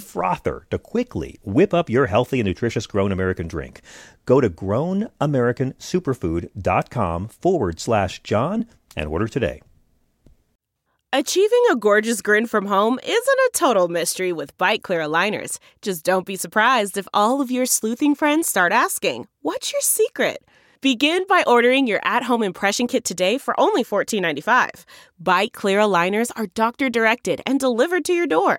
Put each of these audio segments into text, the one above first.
frother to quickly whip up your healthy and nutritious Grown American drink. Go to grownamericansuperfood.com forward slash John and order today. Achieving a gorgeous grin from home isn't a total mystery with Byte clear aligners. Just don't be surprised if all of your sleuthing friends start asking, What's your secret? Begin by ordering your at home impression kit today for only $14.95. Byte clear aligners are doctor directed and delivered to your door.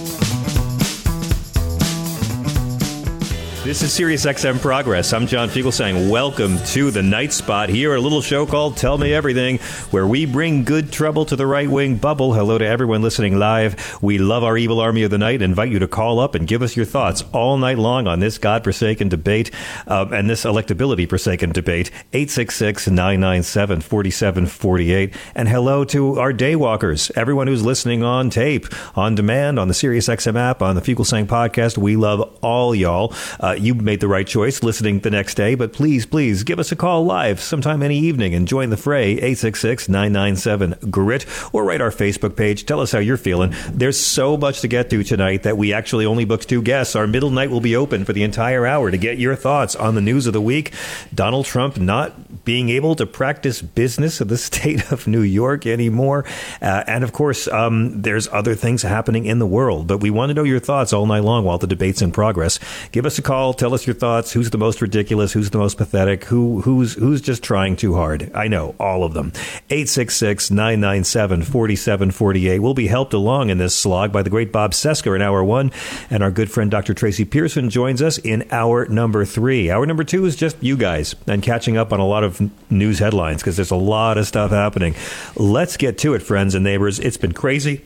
This is Sirius XM Progress. I'm John Fugelsang welcome to the Night Spot here, a little show called Tell Me Everything, where we bring good trouble to the right wing bubble. Hello to everyone listening live. We love our evil army of the night. Invite you to call up and give us your thoughts all night long on this God-forsaken debate um, and this electability forsaken debate. 866-997-4748. And hello to our daywalkers, everyone who's listening on tape, on demand, on the Sirius XM app, on the Fugelsang podcast. We love all y'all. Uh, uh, you made the right choice listening the next day, but please, please give us a call live sometime any evening and join the fray 866 997 GRIT or write our Facebook page. Tell us how you're feeling. There's so much to get to tonight that we actually only booked two guests. Our middle night will be open for the entire hour to get your thoughts on the news of the week. Donald Trump not being able to practice business in the state of New York anymore. Uh, and of course, um, there's other things happening in the world, but we want to know your thoughts all night long while the debate's in progress. Give us a call. Tell us your thoughts. Who's the most ridiculous? Who's the most pathetic? Who who's who's just trying too hard? I know all of them. 866-997-4748. We'll be helped along in this slog by the great Bob Cesca in hour one, and our good friend Dr. Tracy Pearson joins us in hour number three. Hour number two is just you guys and catching up on a lot of news headlines because there's a lot of stuff happening. Let's get to it, friends and neighbors. It's been crazy.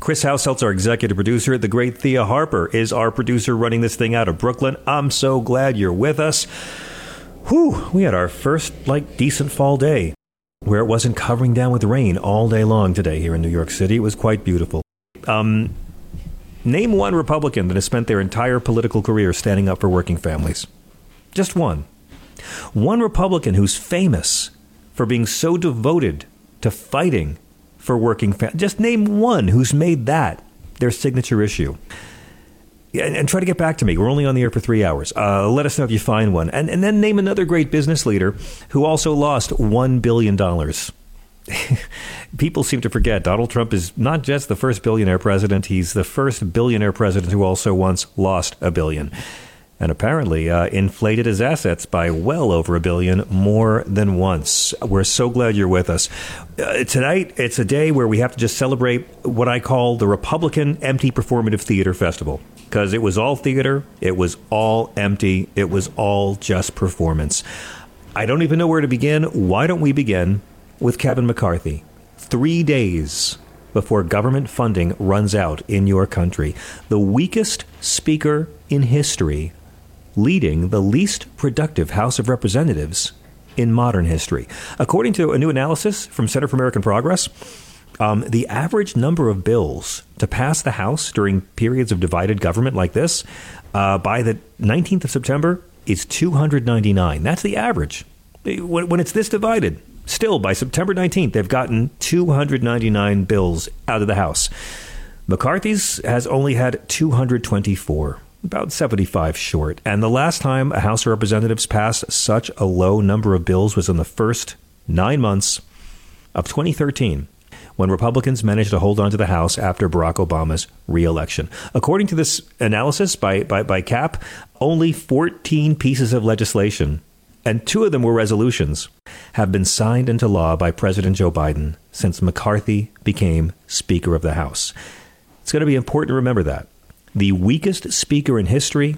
Chris Householt's our executive producer. The great Thea Harper is our producer running this thing out of Brooklyn. I'm so glad you're with us. Whew, we had our first, like, decent fall day where it wasn't covering down with rain all day long today here in New York City. It was quite beautiful. Um, name one Republican that has spent their entire political career standing up for working families. Just one. One Republican who's famous for being so devoted to fighting for working families. Just name one who's made that their signature issue. And, and, try to get back to me. We're only on the air for three hours. Uh, let us know if you find one. And, and then name another great business leader who also lost $1 billion. People seem to forget Donald Trump is not just the first billionaire president, he's the first billionaire president who also once lost a billion and apparently uh, inflated his assets by well over a billion more than once. We're so glad you're with us. Uh, tonight, it's a day where we have to just celebrate what I call the Republican Empty Performative Theater Festival. Because it was all theater, it was all empty, it was all just performance. I don't even know where to begin. Why don't we begin with Kevin McCarthy? Three days before government funding runs out in your country. The weakest speaker in history leading the least productive House of Representatives in modern history. According to a new analysis from Center for American Progress, um, the average number of bills to pass the House during periods of divided government like this uh, by the 19th of September is 299. That's the average. When, when it's this divided, still by September 19th, they've gotten 299 bills out of the House. McCarthy's has only had 224. About 75 short. And the last time a House of Representatives passed such a low number of bills was in the first nine months of 2013 when Republicans managed to hold on to the House after Barack Obama's reelection. According to this analysis by, by, by CAP, only 14 pieces of legislation, and two of them were resolutions, have been signed into law by President Joe Biden since McCarthy became Speaker of the House. It's going to be important to remember that. The weakest Speaker in history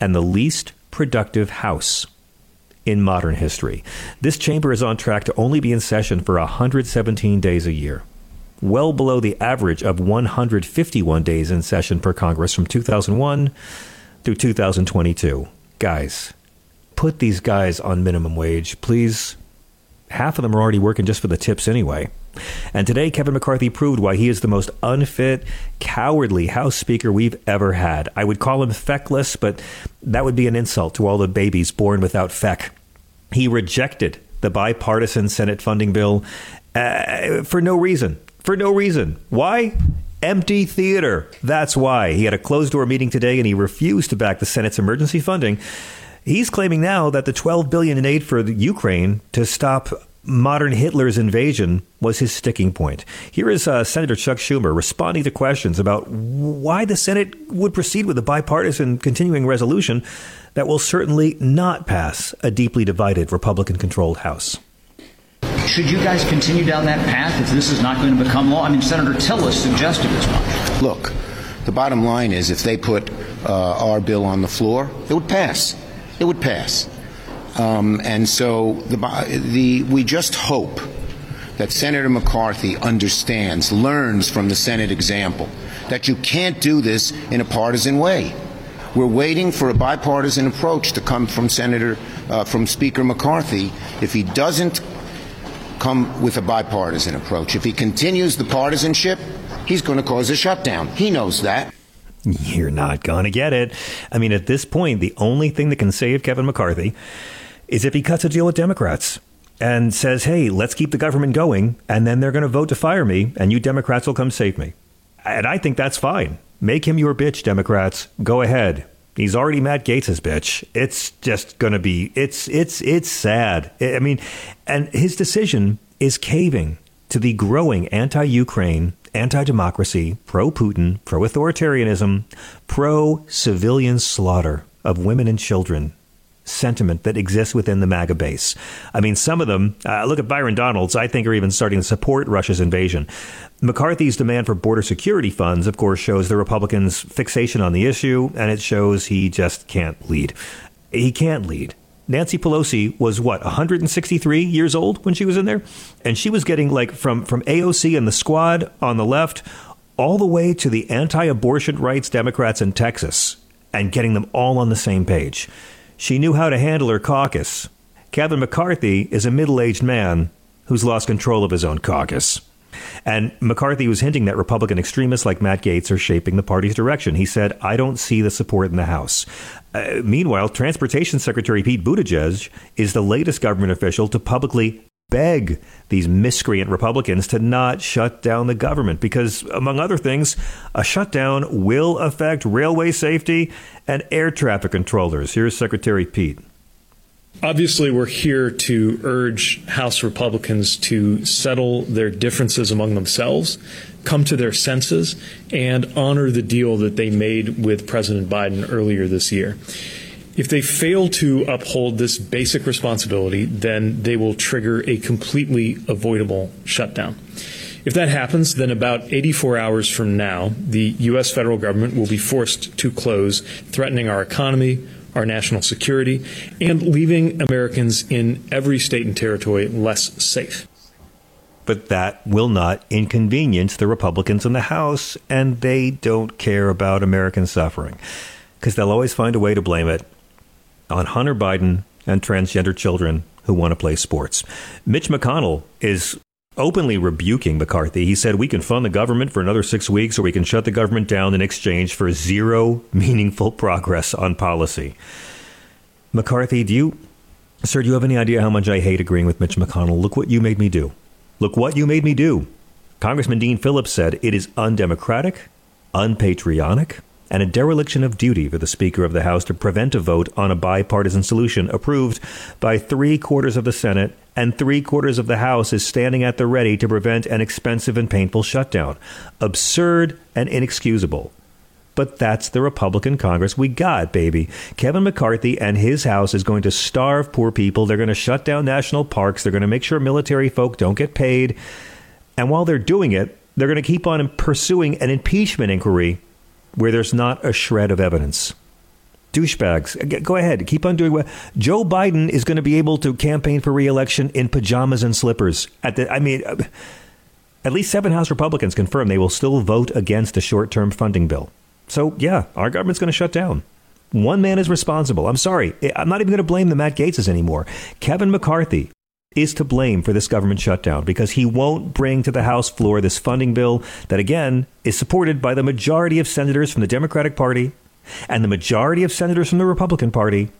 and the least productive House in modern history. This chamber is on track to only be in session for 117 days a year well below the average of 151 days in session per Congress from 2001 through 2022. Guys, put these guys on minimum wage, please. Half of them are already working just for the tips anyway. And today, Kevin McCarthy proved why he is the most unfit, cowardly House Speaker we've ever had. I would call him feckless, but that would be an insult to all the babies born without feck. He rejected the bipartisan Senate funding bill uh, for no reason for no reason. Why? Empty theater. That's why. He had a closed door meeting today and he refused to back the Senate's emergency funding. He's claiming now that the 12 billion in aid for the Ukraine to stop modern Hitler's invasion was his sticking point. Here is uh, Senator Chuck Schumer responding to questions about why the Senate would proceed with a bipartisan continuing resolution that will certainly not pass a deeply divided Republican controlled House. Should you guys continue down that path if this is not going to become law? I mean, Senator Tillis suggested as much. Look, the bottom line is if they put uh, our bill on the floor, it would pass. It would pass. Um, and so the, the, we just hope that Senator McCarthy understands, learns from the Senate example, that you can't do this in a partisan way. We're waiting for a bipartisan approach to come from Senator, uh, from Speaker McCarthy. If he doesn't come with a bipartisan approach. If he continues the partisanship, he's going to cause a shutdown. He knows that. You're not going to get it. I mean, at this point, the only thing that can save Kevin McCarthy is if he cuts a deal with Democrats and says, hey, let's keep the government going, and then they're going to vote to fire me, and you Democrats will come save me. And I think that's fine. Make him your bitch, Democrats. Go ahead. He's already Matt Gaetz's bitch. It's just going to be it's it's it's sad. I mean, and his decision is caving to the growing anti-Ukraine, anti-democracy, pro-Putin, pro-authoritarianism, pro-civilian slaughter of women and children sentiment that exists within the MAGA base. I mean, some of them, uh, look at Byron Donalds, I think are even starting to support Russia's invasion. McCarthy's demand for border security funds, of course, shows the Republicans' fixation on the issue, and it shows he just can't lead. He can't lead. Nancy Pelosi was what 163 years old when she was in there, and she was getting like from from AOC and the squad on the left all the way to the anti-abortion rights Democrats in Texas and getting them all on the same page. She knew how to handle her caucus. Kevin McCarthy is a middle-aged man who's lost control of his own caucus. And McCarthy was hinting that Republican extremists like Matt Gaetz are shaping the party's direction. He said, I don't see the support in the House. Uh, meanwhile, Transportation Secretary Pete Buttigieg is the latest government official to publicly beg these miscreant Republicans to not shut down the government because, among other things, a shutdown will affect railway safety and air traffic controllers. Here's Secretary Pete. Obviously, we're here to urge House Republicans to settle their differences among themselves, come to their senses, and honor the deal that they made with President Biden earlier this year. If they fail to uphold this basic responsibility, then they will trigger a completely avoidable shutdown. If that happens, then about 84 hours from now, the U.S. federal government will be forced to close, threatening our economy, our national security, and leaving Americans in every state and territory less safe. But that will not inconvenience the Republicans in the House, and they don't care about American suffering because they'll always find a way to blame it on Hunter Biden and transgender children who want to play sports. Mitch McConnell is openly rebuking McCarthy. He said, We can fund the government for another six weeks, or we can shut the government down in exchange for zero meaningful progress on policy. McCarthy, do you, sir, do you have any idea how much I hate agreeing with Mitch McConnell? Look what you made me do. Look what you made me do. Congressman Dean Phillips said it is undemocratic, unpatriotic, and a dereliction of duty for the Speaker of the House to prevent a vote on a bipartisan solution approved by three quarters of the Senate and three quarters of the House is standing at the ready to prevent an expensive and painful shutdown. Absurd and inexcusable. But that's the Republican Congress we got, baby. Kevin McCarthy and his House is going to starve poor people. They're going to shut down national parks. They're going to make sure military folk don't get paid. And while they're doing it, they're going to keep on pursuing an impeachment inquiry where there's not a shred of evidence. Douchebags, go ahead, keep on doing what. Joe Biden is going to be able to campaign for reelection in pajamas and slippers. At the, I mean, uh, at least seven House Republicans confirm they will still vote against a short-term funding bill. So yeah, our government's going to shut down. One man is responsible. I'm sorry, I'm not even going to blame the Matt Gaetzes anymore. Kevin McCarthy is to blame for this government shutdown because he won't bring to the House floor this funding bill that, again, is supported by the majority of senators from the Democratic Party and the majority of senators from the Republican Party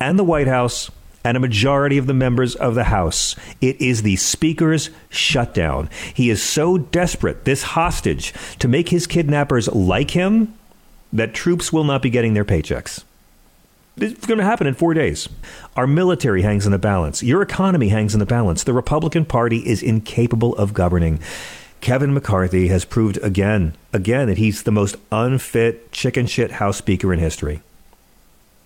and the White House and a majority of the members of the House. It is the Speaker's shutdown. He is so desperate, this hostage, to make his kidnappers like him that troops will not be getting their paychecks. It's going to happen in four days. Our military hangs in the balance. Your economy hangs in the balance. The Republican Party is incapable of governing. Kevin McCarthy has proved again, again, that he's the most unfit chicken shit House Speaker in history,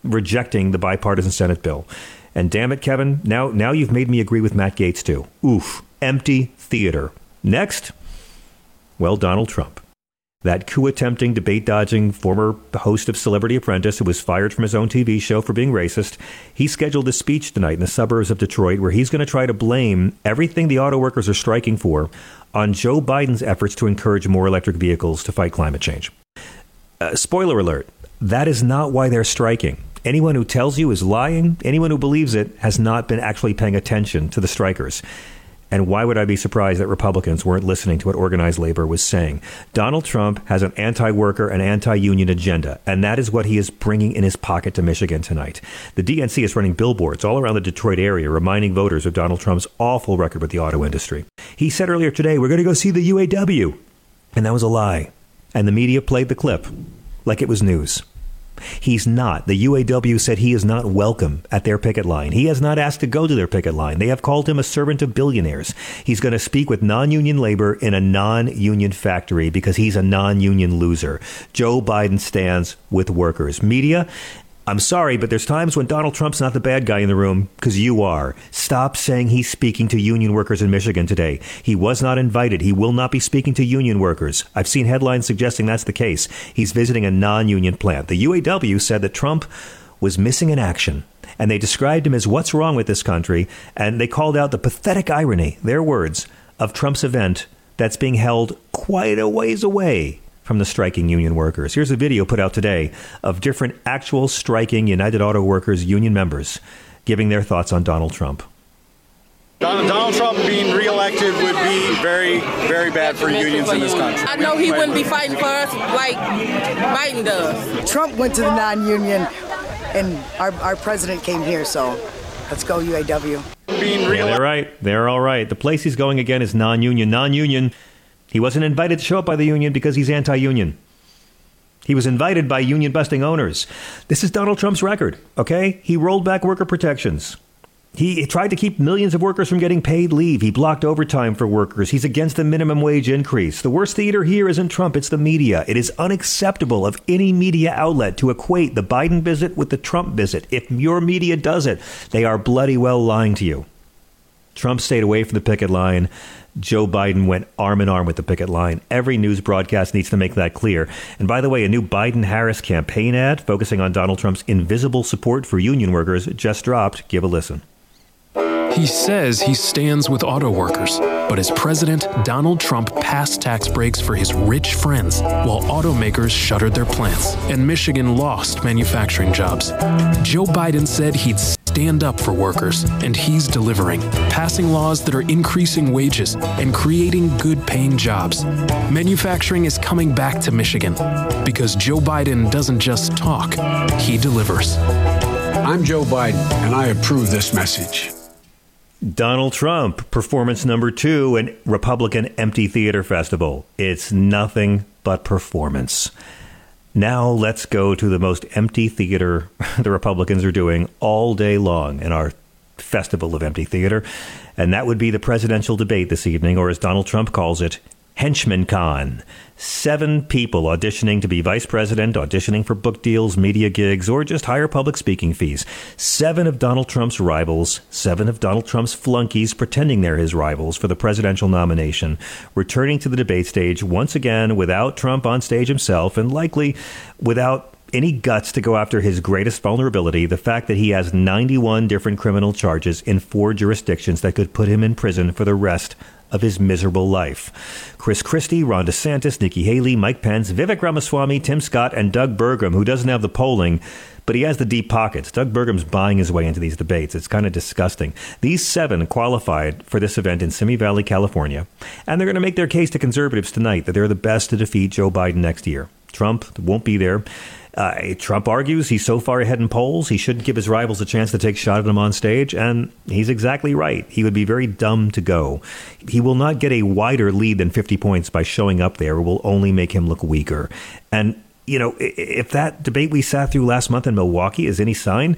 rejecting the bipartisan Senate bill. And damn it, Kevin, now, now you've made me agree with Matt Gaetz too. Oof, empty theater. Next, well, Donald Trump that coup attempting, debate dodging former host of Celebrity Apprentice who was fired from his own TV show for being racist, he scheduled a speech tonight in the suburbs of Detroit where he's going to try to blame everything the auto workers are striking for on Joe Biden's efforts to encourage more electric vehicles to fight climate change. Uh, spoiler alert that is not why they're striking. Anyone who tells you is lying. Anyone who believes it has not been actually paying attention to the strikers. And why would I be surprised that Republicans weren't listening to what organized labor was saying? Donald Trump has an anti worker and anti union agenda, and that is what he is bringing in his pocket to Michigan tonight. The DNC is running billboards all around the Detroit area reminding voters of Donald Trump's awful record with the auto industry. He said earlier today, We're going to go see the UAW. And that was a lie. And the media played the clip like it was news. He's not. The UAW said he is not welcome at their picket line. He has not asked to go to their picket line. They have called him a servant of billionaires. He's going to speak with non union labor in a non union factory because he's a non union loser. Joe Biden stands with workers. Media, I'm sorry, but there's times when Donald Trump's not the bad guy in the room because you are. Stop saying he's speaking to union workers in Michigan today. He was not invited. He will not be speaking to union workers. I've seen headlines suggesting that's the case. He's visiting a non union plant. The UAW said that Trump was missing in action. And they described him as what's wrong with this country. And they called out the pathetic irony, their words, of Trump's event that's being held quite a ways away from the striking union workers. Here's a video put out today of different actual striking United Auto Workers union members giving their thoughts on Donald Trump. Donald Trump being reelected would be very, very bad for unions in this country. I know he wouldn't be fighting for us like Biden does. Trump went to the non-union, and our, our president came here, so let's go UAW. Being yeah, they're right. They're all right. The place he's going again is non-union. Non-union he wasn't invited to show up by the union because he's anti union. He was invited by union busting owners. This is Donald Trump's record, okay? He rolled back worker protections. He tried to keep millions of workers from getting paid leave. He blocked overtime for workers. He's against the minimum wage increase. The worst theater here isn't Trump, it's the media. It is unacceptable of any media outlet to equate the Biden visit with the Trump visit. If your media does it, they are bloody well lying to you. Trump stayed away from the picket line. Joe Biden went arm in arm with the picket line. Every news broadcast needs to make that clear. And by the way, a new Biden Harris campaign ad focusing on Donald Trump's invisible support for union workers just dropped. Give a listen. He says he stands with auto workers, but as president, Donald Trump passed tax breaks for his rich friends while automakers shuttered their plants and Michigan lost manufacturing jobs. Joe Biden said he'd stand up for workers, and he's delivering, passing laws that are increasing wages and creating good paying jobs. Manufacturing is coming back to Michigan because Joe Biden doesn't just talk, he delivers. I'm Joe Biden, and I approve this message. Donald Trump, performance number two in Republican Empty Theater Festival. It's nothing but performance. Now let's go to the most empty theater the Republicans are doing all day long in our festival of empty theater, and that would be the presidential debate this evening, or as Donald Trump calls it, Henchman Con. Seven people auditioning to be vice president, auditioning for book deals, media gigs, or just higher public speaking fees. Seven of Donald Trump's rivals, seven of Donald Trump's flunkies pretending they're his rivals for the presidential nomination, returning to the debate stage once again without Trump on stage himself and likely without any guts to go after his greatest vulnerability, the fact that he has 91 different criminal charges in four jurisdictions that could put him in prison for the rest of his miserable life. Chris Christie, Ron DeSantis, Nikki Haley, Mike Pence, Vivek Ramaswamy, Tim Scott, and Doug Burgum, who doesn't have the polling, but he has the deep pockets. Doug Burgum's buying his way into these debates. It's kind of disgusting. These seven qualified for this event in Simi Valley, California, and they're going to make their case to conservatives tonight that they're the best to defeat Joe Biden next year. Trump won't be there. Uh, Trump argues he's so far ahead in polls, he shouldn't give his rivals a chance to take a shot at him on stage, and he's exactly right. He would be very dumb to go. He will not get a wider lead than 50 points by showing up there. It will only make him look weaker. And, you know, if that debate we sat through last month in Milwaukee is any sign,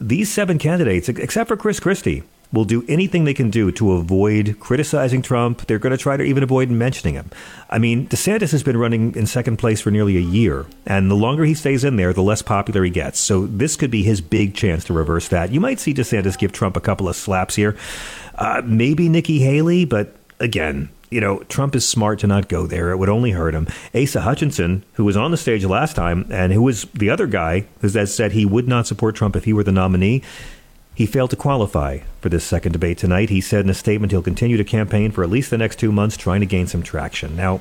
these seven candidates, except for Chris Christie, will do anything they can do to avoid criticizing Trump. They're going to try to even avoid mentioning him. I mean, DeSantis has been running in second place for nearly a year, and the longer he stays in there, the less popular he gets. So this could be his big chance to reverse that. You might see DeSantis give Trump a couple of slaps here. Uh, maybe Nikki Haley, but again, you know, Trump is smart to not go there. It would only hurt him. Asa Hutchinson, who was on the stage last time and who was the other guy who said he would not support Trump if he were the nominee, he failed to qualify for this second debate tonight. He said in a statement he'll continue to campaign for at least the next two months, trying to gain some traction. Now,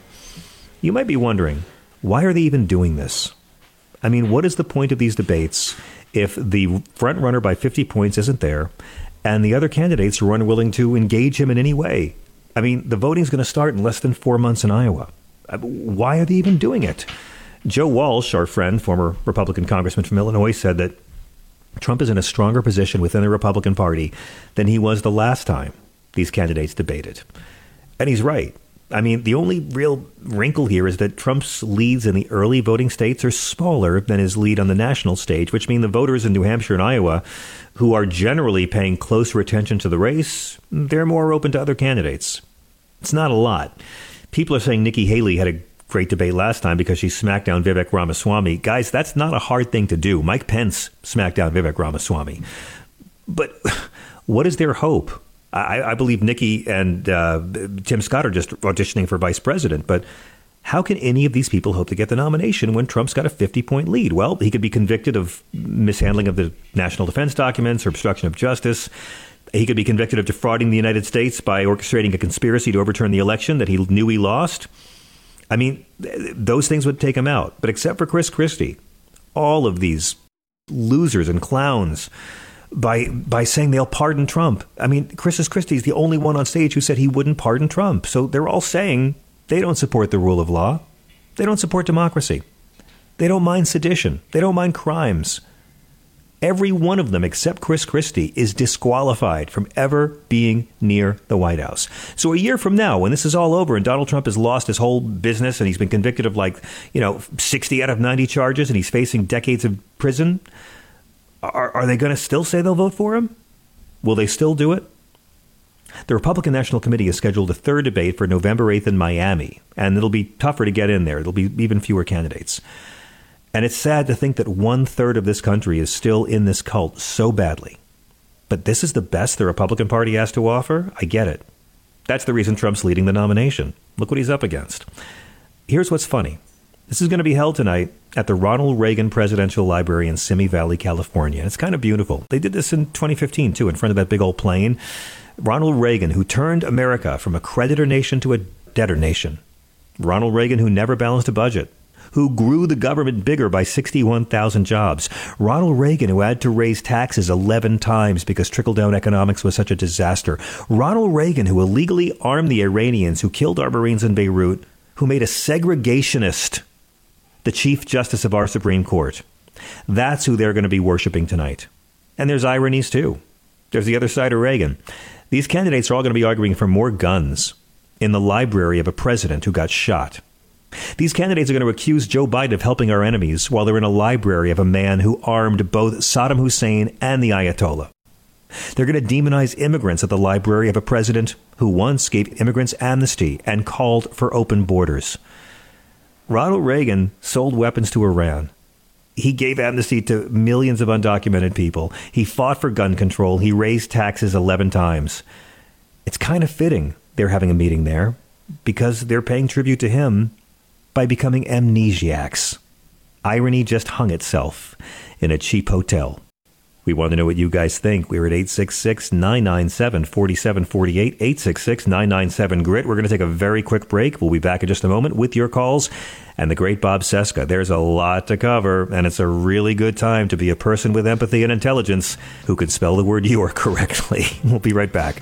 you might be wondering, why are they even doing this? I mean, what is the point of these debates if the front runner by 50 points isn't there and the other candidates are unwilling to engage him in any way? I mean, the voting's going to start in less than four months in Iowa. Uh, why are they even doing it? Joe Walsh, our friend, former Republican congressman from Illinois, said that Trump is in a stronger position within the Republican Party than he was the last time these candidates debated. And he's right. I mean, the only real wrinkle here is that Trump's leads in the early voting states are smaller than his lead on the national stage, which means the voters in New Hampshire and Iowa, who are generally paying closer attention to the race, they're more open to other candidates. It's not a lot. People are saying Nikki Haley had a great debate last time because she smacked down Vivek Ramaswamy. Guys, that's not a hard thing to do. Mike Pence smacked down Vivek Ramaswamy. But what is their hope? I, I believe Nikki and uh, Tim Scott are just auditioning for vice president, but how can any of these people hope to get the nomination when Trump's got a 50 point lead? Well, he could be convicted of mishandling of the national defense documents or obstruction of justice. He could be convicted of defrauding the United States by orchestrating a conspiracy to overturn the election that he knew he lost. I mean, those things would take him out. But except for Chris Christie, all of these losers and clowns by by saying they'll pardon Trump. I mean, Chris Christie is the only one on stage who said he wouldn't pardon Trump. So they're all saying they don't support the rule of law. They don't support democracy. They don't mind sedition. They don't mind crimes. Every one of them, except Chris Christie, is disqualified from ever being near the White House. So a year from now, when this is all over and Donald Trump has lost his whole business and he's been convicted of like, you know, 60 out of 90 charges and he's facing decades of prison, are, are they going to still say they'll vote for him? Will they still do it? The Republican National Committee has scheduled a third debate for November 8th in Miami, and it'll be tougher to get in there. There'll be even fewer candidates. And it's sad to think that one third of this country is still in this cult so badly. But this is the best the Republican Party has to offer? I get it. That's the reason Trump's leading the nomination. Look what he's up against. Here's what's funny this is going to be held tonight at the Ronald Reagan Presidential Library in Simi Valley, California. It's kind of beautiful. They did this in 2015, too, in front of that big old plane. Ronald Reagan, who turned America from a creditor nation to a debtor nation. Ronald Reagan, who never balanced a budget who grew the government bigger by 61,000 jobs. Ronald Reagan, who had to raise taxes 11 times because trickle down economics was such a disaster. Ronald Reagan, who illegally armed the Iranians who killed our Marines in Beirut, who made a segregationist the Chief Justice of our Supreme Court. That's who they're going to be worshiping tonight. And there's ironies too. There's the other side of Reagan. These candidates are all going to be arguing for more guns in the library of a president who got shot. These candidates are going to accuse Joe Biden of helping our enemies while they're in a library of a man who armed both Saddam Hussein and the Ayatollah. They're going to demonize immigrants at the library of a president who once gave immigrants amnesty and called for open borders. Ronald Reagan sold weapons to Iran. He gave amnesty to millions of undocumented people. He fought for gun control. He raised taxes 11 times. It's kind of fitting they're having a meeting there because they're paying tribute to him by becoming amnesiacs. Irony just hung itself in a cheap hotel. We want to know what you guys think. We're at 866 997 4748, 866 997 GRIT. We're going to take a very quick break. We'll be back in just a moment with your calls and the great Bob Cesca. There's a lot to cover, and it's a really good time to be a person with empathy and intelligence who can spell the word "your" correctly. We'll be right back.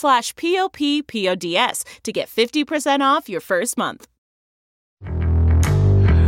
slash p-o-p-p-o-d-s to get 50% off your first month.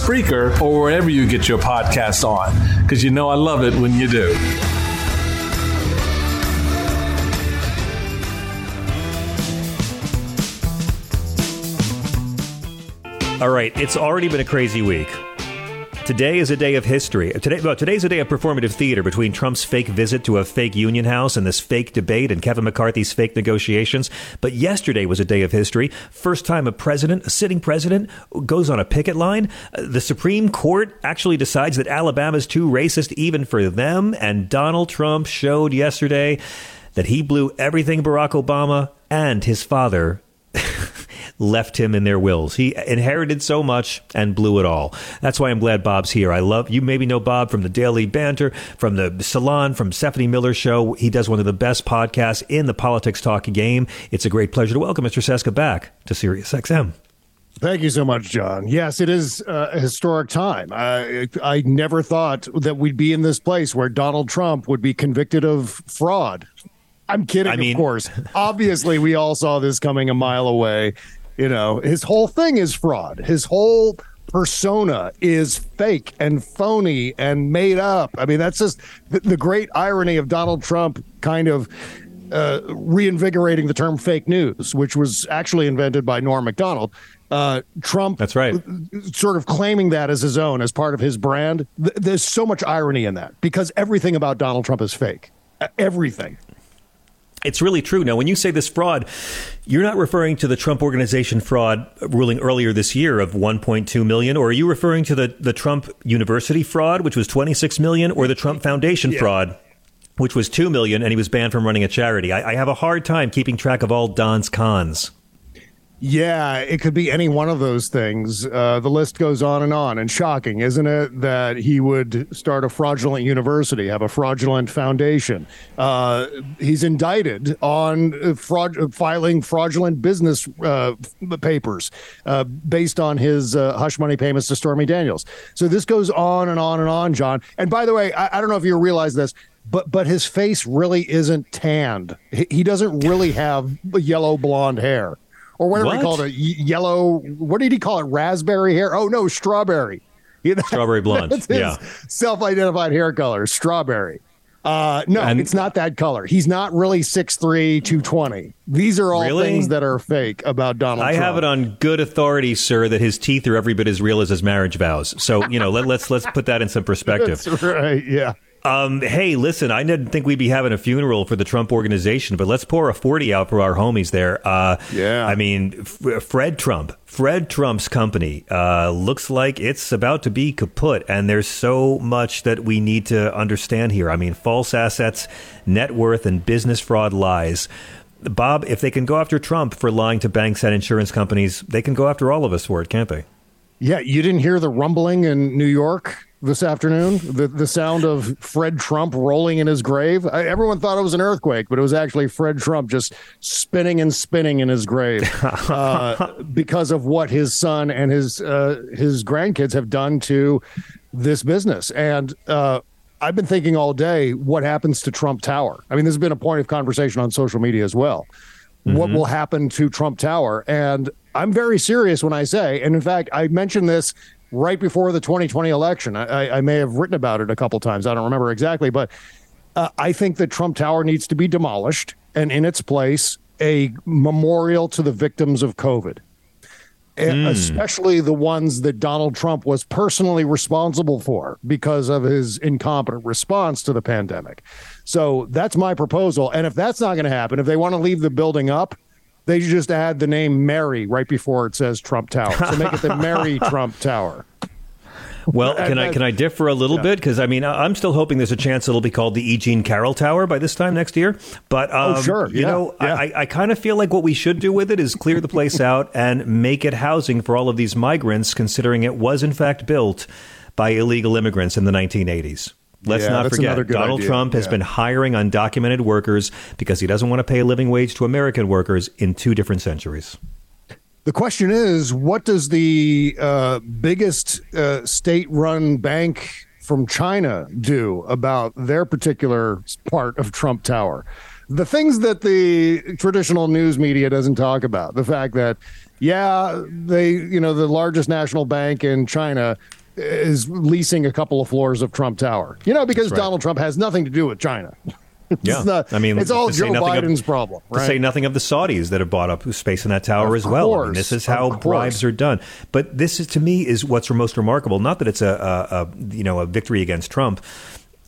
Spreaker, or wherever you get your podcast on, because you know I love it when you do. All right, it's already been a crazy week. Today is a day of history. Today, well, today's a day of performative theater between Trump's fake visit to a fake union house and this fake debate and Kevin McCarthy's fake negotiations. But yesterday was a day of history. First time a president, a sitting president, goes on a picket line. Uh, the Supreme Court actually decides that Alabama's too racist even for them. And Donald Trump showed yesterday that he blew everything Barack Obama and his father left him in their wills. He inherited so much and blew it all. That's why I'm glad Bob's here. I love you. Maybe know Bob from the Daily Banter, from the Salon, from Stephanie Miller Show. He does one of the best podcasts in the politics talk game. It's a great pleasure to welcome Mr. Cesca back to Sirius XM. Thank you so much, John. Yes, it is uh, a historic time. I, I never thought that we'd be in this place where Donald Trump would be convicted of fraud. I'm kidding, I mean, of course. Obviously, we all saw this coming a mile away. You know, his whole thing is fraud. His whole persona is fake and phony and made up. I mean, that's just the, the great irony of Donald Trump kind of uh, reinvigorating the term fake news, which was actually invented by Norm Macdonald. Uh, Trump, that's right, sort of claiming that as his own, as part of his brand. Th- there's so much irony in that because everything about Donald Trump is fake. Everything. It's really true. Now, when you say this fraud, you're not referring to the Trump Organization fraud ruling earlier this year of 1.2 million, or are you referring to the, the Trump University fraud, which was 26 million, or the Trump Foundation yeah. fraud, which was 2 million, and he was banned from running a charity? I, I have a hard time keeping track of all Don's cons. Yeah, it could be any one of those things. Uh, the list goes on and on. And shocking, isn't it, that he would start a fraudulent university, have a fraudulent foundation? Uh, he's indicted on fraud, filing fraudulent business uh, papers uh, based on his uh, hush money payments to Stormy Daniels. So this goes on and on and on, John. And by the way, I, I don't know if you realize this but but his face really isn't tanned. He, he doesn't really have yellow blonde hair or whatever what? he called it, yellow. What did he call it? Raspberry hair? Oh no, strawberry. strawberry blonde. yeah, self-identified hair color, strawberry. Uh, no, and, it's not that color. He's not really 6'3", 220. These are all really? things that are fake about Donald I Trump. have it on good authority, sir, that his teeth are every bit as real as his marriage vows. So, you know, let, let's let's put that in some perspective. That's right, yeah. Um, hey, listen, I didn't think we'd be having a funeral for the Trump organization, but let's pour a 40 out for our homies there. Uh, yeah. I mean, F- Fred Trump, Fred Trump's company uh, looks like it's about to be kaput, and there's so much that we need to understand here. I mean, false assets, net worth, and business fraud lies. Bob, if they can go after Trump for lying to banks and insurance companies, they can go after all of us for it, can't they? Yeah, you didn't hear the rumbling in New York this afternoon. The the sound of Fred Trump rolling in his grave. I, everyone thought it was an earthquake, but it was actually Fred Trump just spinning and spinning in his grave uh, because of what his son and his uh, his grandkids have done to this business. And uh, I've been thinking all day, what happens to Trump Tower? I mean, this has been a point of conversation on social media as well. Mm-hmm. What will happen to Trump Tower? And I'm very serious when I say, and in fact, I mentioned this right before the 2020 election. I, I may have written about it a couple times. I don't remember exactly, but uh, I think that Trump Tower needs to be demolished and in its place, a memorial to the victims of COVID. Mm. Especially the ones that Donald Trump was personally responsible for because of his incompetent response to the pandemic. So that's my proposal. And if that's not going to happen, if they want to leave the building up, they just add the name Mary right before it says Trump Tower. So make it the Mary Trump Tower. Well, can I can I differ a little yeah. bit because I mean I'm still hoping there's a chance it'll be called the E. Jean Carroll Tower by this time next year. But oh, um, oh, sure, yeah. you know yeah. I, I kind of feel like what we should do with it is clear the place out and make it housing for all of these migrants, considering it was in fact built by illegal immigrants in the 1980s. Let's yeah, not forget, Donald idea. Trump has yeah. been hiring undocumented workers because he doesn't want to pay a living wage to American workers in two different centuries. The question is, what does the uh, biggest uh, state-run bank from China do about their particular part of Trump Tower? The things that the traditional news media doesn't talk about. The fact that, yeah, they, you know, the largest national bank in China is leasing a couple of floors of Trump Tower. You know, because right. Donald Trump has nothing to do with China. yeah, not, I mean, it's all Joe Biden's of, problem. Right? To say nothing of the Saudis that have bought up space in that tower of as course, well. I mean, this is how bribes are done. But this is, to me, is what's most remarkable. Not that it's a, a, a you know a victory against Trump,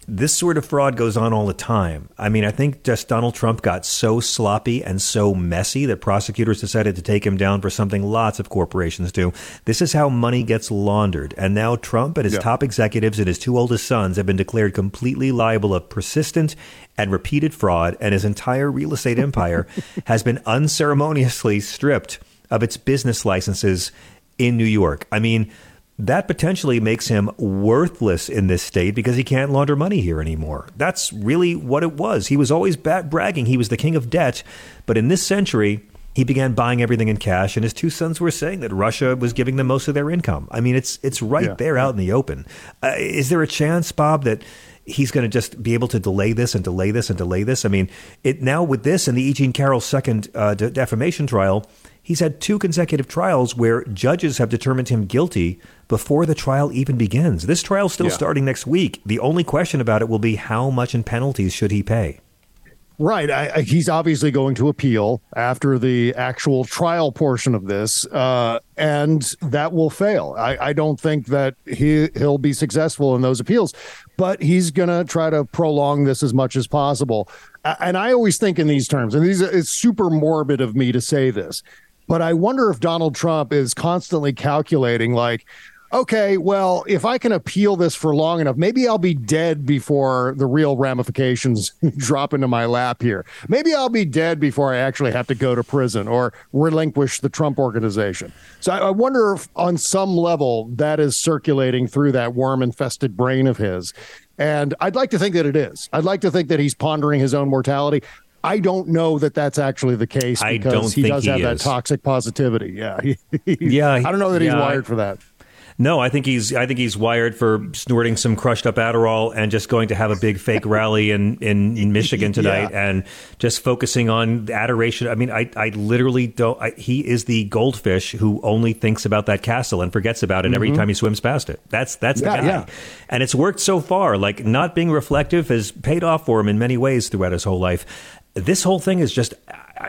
this sort of fraud goes on all the time. I mean, I think just Donald Trump got so sloppy and so messy that prosecutors decided to take him down for something lots of corporations do. This is how money gets laundered. And now Trump and his yeah. top executives and his two oldest sons have been declared completely liable of persistent and repeated fraud, and his entire real estate empire has been unceremoniously stripped of its business licenses in New York. I mean, that potentially makes him worthless in this state because he can't launder money here anymore. That's really what it was. He was always bragging he was the king of debt, but in this century, he began buying everything in cash, and his two sons were saying that Russia was giving them most of their income. I mean, it's it's right yeah. there out in the open. Uh, is there a chance, Bob, that he's going to just be able to delay this and delay this and delay this? I mean, it now with this and the E. Jean Carroll second uh, de- defamation trial He's had two consecutive trials where judges have determined him guilty before the trial even begins. This trial's still yeah. starting next week. The only question about it will be how much in penalties should he pay? Right. I, I, he's obviously going to appeal after the actual trial portion of this, uh, and that will fail. I, I, don't think that he, he'll be successful in those appeals, but he's going to try to prolong this as much as possible. And I always think in these terms, and these it's super morbid of me to say this. But I wonder if Donald Trump is constantly calculating, like, okay, well, if I can appeal this for long enough, maybe I'll be dead before the real ramifications drop into my lap here. Maybe I'll be dead before I actually have to go to prison or relinquish the Trump organization. So I, I wonder if on some level that is circulating through that worm infested brain of his. And I'd like to think that it is. I'd like to think that he's pondering his own mortality. I don't know that that's actually the case because he does have he that toxic positivity. Yeah. yeah. I don't know that yeah, he's wired for that. No, I think he's I think he's wired for snorting some crushed up Adderall and just going to have a big fake rally in, in, in Michigan tonight yeah. and just focusing on adoration. I mean, I, I literally don't. I, he is the goldfish who only thinks about that castle and forgets about it mm-hmm. every time he swims past it. That's that's yeah, the guy, yeah. and it's worked so far. Like not being reflective has paid off for him in many ways throughout his whole life. This whole thing is just.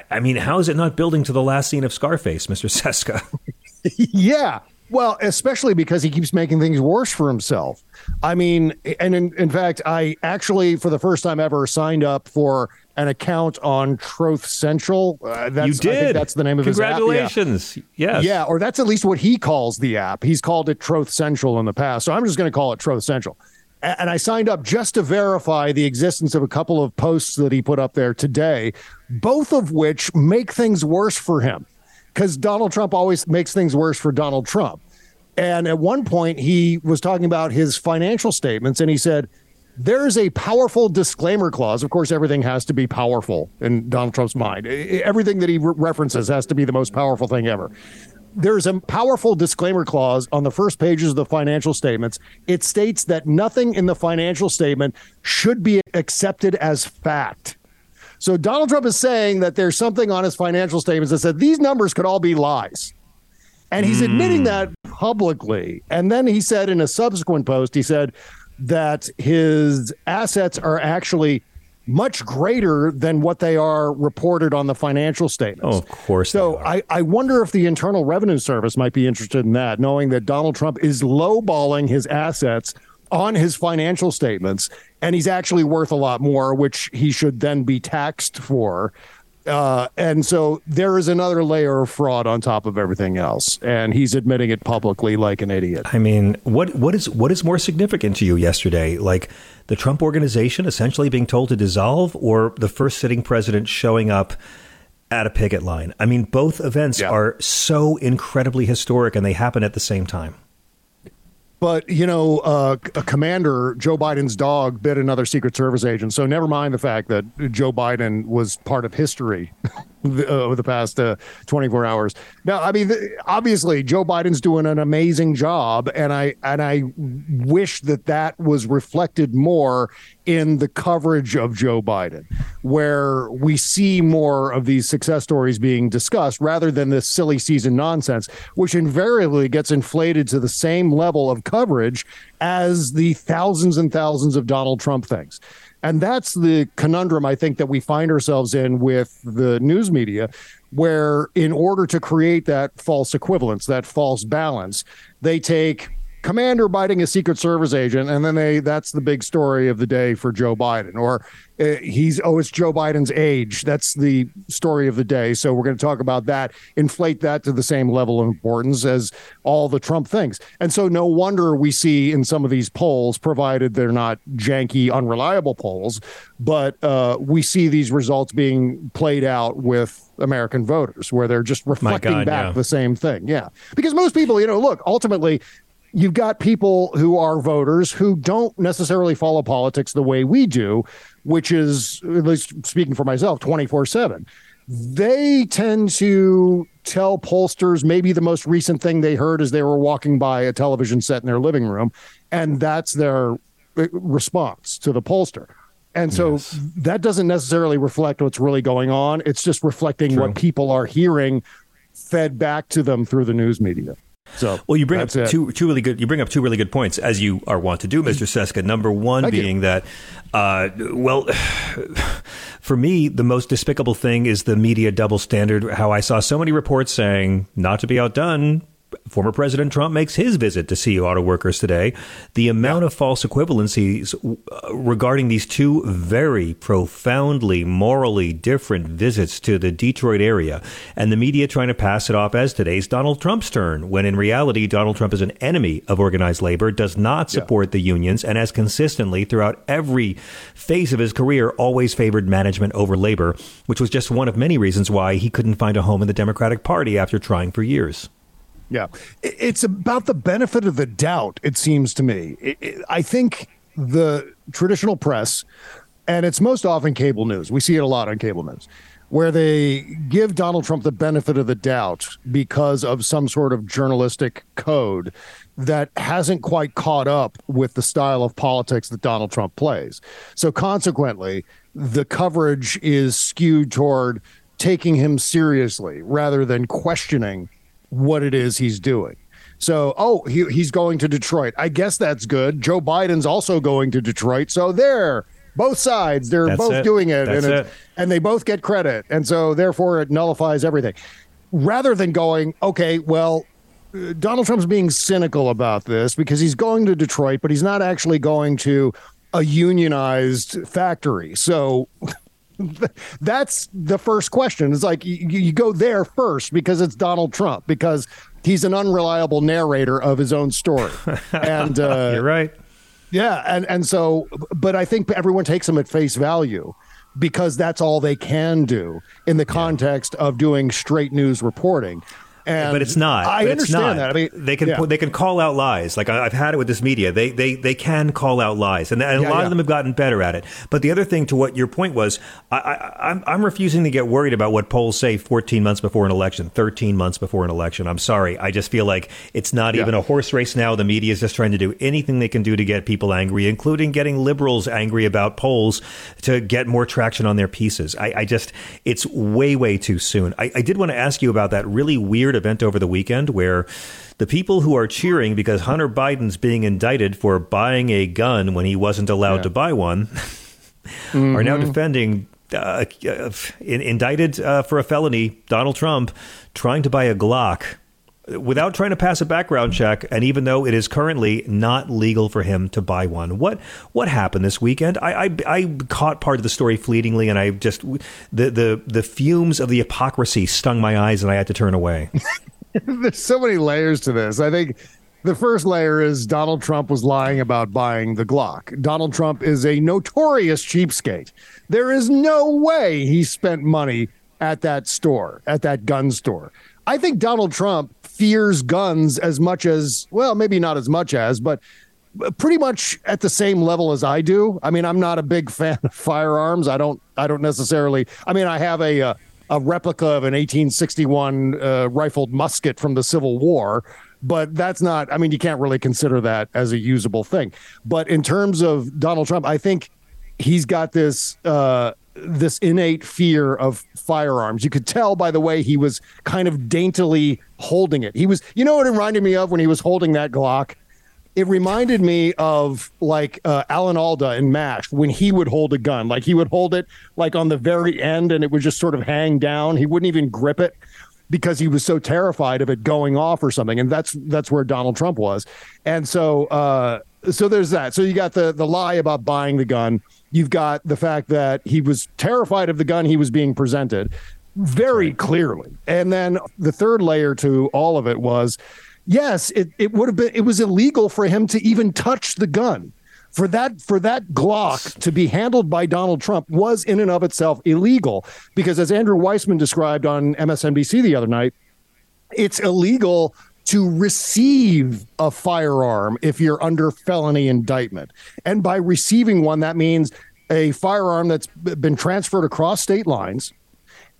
I mean, how is it not building to the last scene of Scarface, Mr. Cesca? yeah. Well, especially because he keeps making things worse for himself. I mean, and in, in fact, I actually, for the first time ever, signed up for an account on Troth Central. Uh, that's, you did. that's the name of his app. Congratulations. Yeah. Yes. Yeah, or that's at least what he calls the app. He's called it Troth Central in the past. So I'm just going to call it Troth Central. And I signed up just to verify the existence of a couple of posts that he put up there today, both of which make things worse for him because Donald Trump always makes things worse for Donald Trump. And at one point, he was talking about his financial statements, and he said, There's a powerful disclaimer clause. Of course, everything has to be powerful in Donald Trump's mind. Everything that he re- references has to be the most powerful thing ever. There's a powerful disclaimer clause on the first pages of the financial statements. It states that nothing in the financial statement should be accepted as fact. So Donald Trump is saying that there's something on his financial statements that said these numbers could all be lies. And he's mm. admitting hmm. that publicly. And then he said in a subsequent post, he said that his assets are actually much greater than what they are reported on the financial statements. Oh, of course. So I, I wonder if the Internal Revenue Service might be interested in that, knowing that Donald Trump is lowballing his assets on his financial statements, and he's actually worth a lot more, which he should then be taxed for. Uh, and so there is another layer of fraud on top of everything else, and he's admitting it publicly like an idiot. I mean, what what is what is more significant to you yesterday? Like the Trump organization essentially being told to dissolve, or the first sitting president showing up at a picket line? I mean, both events yeah. are so incredibly historic, and they happen at the same time. But you know, uh, a commander, Joe Biden's dog, bit another Secret Service agent. So never mind the fact that Joe Biden was part of history uh, over the past uh, 24 hours. Now, I mean, obviously, Joe Biden's doing an amazing job, and I and I wish that that was reflected more in the coverage of Joe Biden, where we see more of these success stories being discussed rather than this silly season nonsense, which invariably gets inflated to the same level of coverage as the thousands and thousands of Donald Trump things. And that's the conundrum I think that we find ourselves in with the news media, where in order to create that false equivalence, that false balance, they take commander biting a secret service agent and then they that's the big story of the day for joe biden. Or he's oh it's joe biden's age that's the story of the day so we're going to talk about that inflate that to the same level of importance as all the trump things and so no wonder we see in some of these polls provided they're not janky unreliable polls but uh, we see these results being played out with American voters, where they're just reflecting God, back yeah. the same thing. Yeah. Because most people, you know, look, ultimately, you've got people who are voters who don't necessarily follow politics the way we do, which is, at least speaking for myself, 24 7. They tend to tell pollsters maybe the most recent thing they heard as they were walking by a television set in their living room, and that's their uh, response to the pollster. And so yes. that doesn't necessarily reflect what's really going on. It's just reflecting True. what people are hearing fed back to them through the news media. So well, you bring up two two really good. You bring up two really good points, as you are wont to do, Mr. Cesca. Number one Thank being you. that, uh, well, for me, the most despicable thing is the media double standard. How I saw so many reports saying, not to be outdone, former President Trump makes his visit to see auto workers today, the amount yeah. of false equivalencies uh, regarding these two very profoundly morally different visits to the Detroit area, and the media trying to pass it off as today's Donald Trump's turn, when in reality, Donald Trump is an enemy of organized labor, does not support yeah. the unions, and has consistently, throughout every phase of his career, always favored management over labor, which was just one of many reasons why he couldn't find a home in the Democratic Party after trying for years. Yeah. It's about the benefit of the doubt, it seems to me. I think the traditional press, and it's most often cable news, we see it a lot on cable news, where they give Donald Trump the benefit of the doubt because of some sort of journalistic code that hasn't quite caught up with the style of politics that Donald Trump plays. So consequently, the coverage is skewed toward taking him seriously rather than questioning what it is he's doing. So, oh, he, he's going to Detroit. I guess that's good. Joe Biden's also going to Detroit. So there, both sides, they're that's both it. doing it and, it. and they both get credit. And so therefore it nullifies everything. Rather than going, okay, well, Donald Trump's being cynical about this because he's going to Detroit, but he's not actually going to a unionized factory. So that's the first question. It's like you, you go there first because it's Donald Trump because he's an unreliable narrator of his own story. And uh, you're right. Yeah, and and so, but I think everyone takes him at face value because that's all they can do in the context yeah. of doing straight news reporting. And but it's not. I understand not. that. I mean, they can yeah. they can call out lies. Like I, have had it with this media. They they they can call out lies, and, and yeah, a lot yeah. of them have gotten better at it. But the other thing to what your point was, I, I, I'm I'm refusing to get worried about what polls say 14 months before an election, 13 months before an election. I'm sorry. I just feel like it's not even a horse race now. The media is just trying to do anything they can do to get people angry, including getting liberals angry about polls to get more traction on their pieces. I, I just it's way way too soon. I, I did want to ask you about that really weird weird event over the weekend where the people who are cheering because Hunter Biden's being indicted for buying a gun when he wasn't allowed yeah. to buy one mm-hmm. are now mm-hmm. defending uh, uh, indicted uh, for a felony Donald Trump trying to buy a Glock without trying to pass a background check, and even though it is currently not legal for him to buy one. What what happened this weekend? I I, I caught part of the story fleetingly, and I just the the the fumes of the hypocrisy stung my eyes, and I had to turn away. There's so many layers to this. I think. The first layer is Donald Trump was lying about buying the Glock. Donald Trump is a notorious cheapskate. There is no way he spent money at that store, at that gun store. I think Donald Trump fears guns as much as, well, maybe not as much as, but pretty much at the same level as I do. I mean, I'm not a big fan of firearms. I don't, I don't necessarily, I mean, I have a, a, a replica of an 1861 uh, rifled musket from the Civil War, but that's not, I mean, you can't really consider that as a usable thing. But in terms of Donald Trump, I think he's got this, uh, this innate fear of firearms. You could tell by the way he was kind of daintily holding it. He was, you know what it reminded me of when he was holding that Glock? It reminded me of like uh, Alan Alda in MASH when he would hold a gun. Like he would hold it like on the very end and it would just sort of hang down. He wouldn't even grip it because he was so terrified of it going off or something. And that's that's where Donald Trump was. And so uh, so there's that. So you got the the lie about buying the gun You've got the fact that he was terrified of the gun he was being presented very clearly. And then the third layer to all of it was yes, it, it would have been it was illegal for him to even touch the gun. For that for that Glock to be handled by Donald Trump was in and of itself illegal because as Andrew Weissmann described on MSNBC the other night, it's illegal to receive a firearm if you're under felony indictment. And by receiving one, that means a firearm that's been transferred across state lines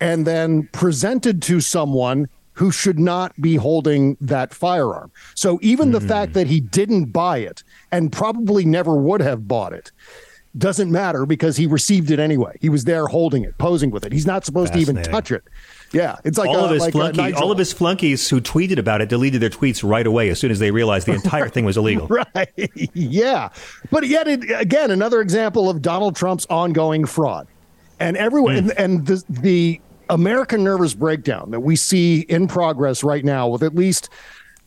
and then presented to someone who should not be holding that firearm. So even mm-hmm. the fact that he didn't buy it and probably never would have bought it doesn't matter because he received it anyway. He was there holding it, posing with it. He's not supposed to even touch it. Yeah, it's like all a, of his like flunky, all of his flunkies who tweeted about it deleted their tweets right away as soon as they realized the entire thing was illegal. right? Yeah, but yet it, again another example of Donald Trump's ongoing fraud, and everyone mm. and, and the, the American nervous breakdown that we see in progress right now with at least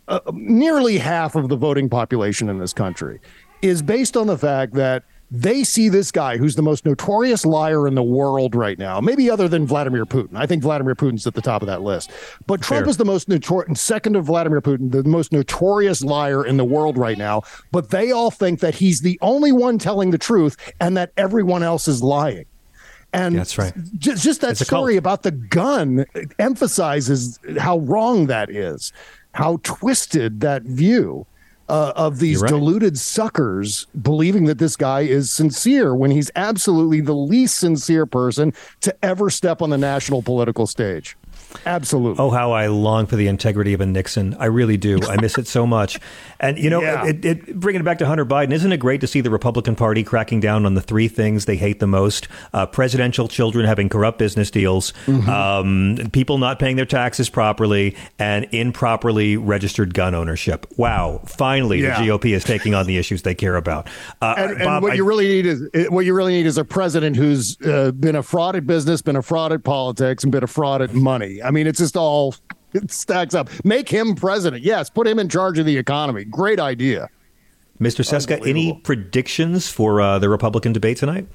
uh, nearly half of the voting population in this country, is based on the fact that they see this guy who's the most notorious liar in the world right now, maybe other than Vladimir Putin. I think Vladimir Putin's at the top of that list. But Trump Fair. is the most notorious, second to Vladimir Putin, the most notorious liar in the world right now. But they all think that he's the only one telling the truth and that everyone else is lying. And that's right. Just, just that story about the gun emphasizes how wrong that is, how twisted that view uh, of these right. deluded suckers believing that this guy is sincere when he's absolutely the least sincere person to ever step on the national political stage. Absolutely. Oh, how I long for the integrity of a Nixon. I really do. I miss it so much. And, you know, yeah. it, it, bringing it back to Hunter Biden, isn't it great to see the Republican Party cracking down on the three things they hate the most? Uh, presidential children having corrupt business deals, mm-hmm. um, people not paying their taxes properly, and improperly registered gun ownership. Wow. Finally, yeah. the GOP is taking on the issues they care about. Uh, and, and Bob, what I, you really need is what you really need is a president who's uh, been a fraud at business, been a fraud at politics, and been a fraud at money. I mean, it's just all it stacks up. Make him president. Yes, put him in charge of the economy. Great idea. Mr. Cesca, any predictions for uh, the Republican debate tonight?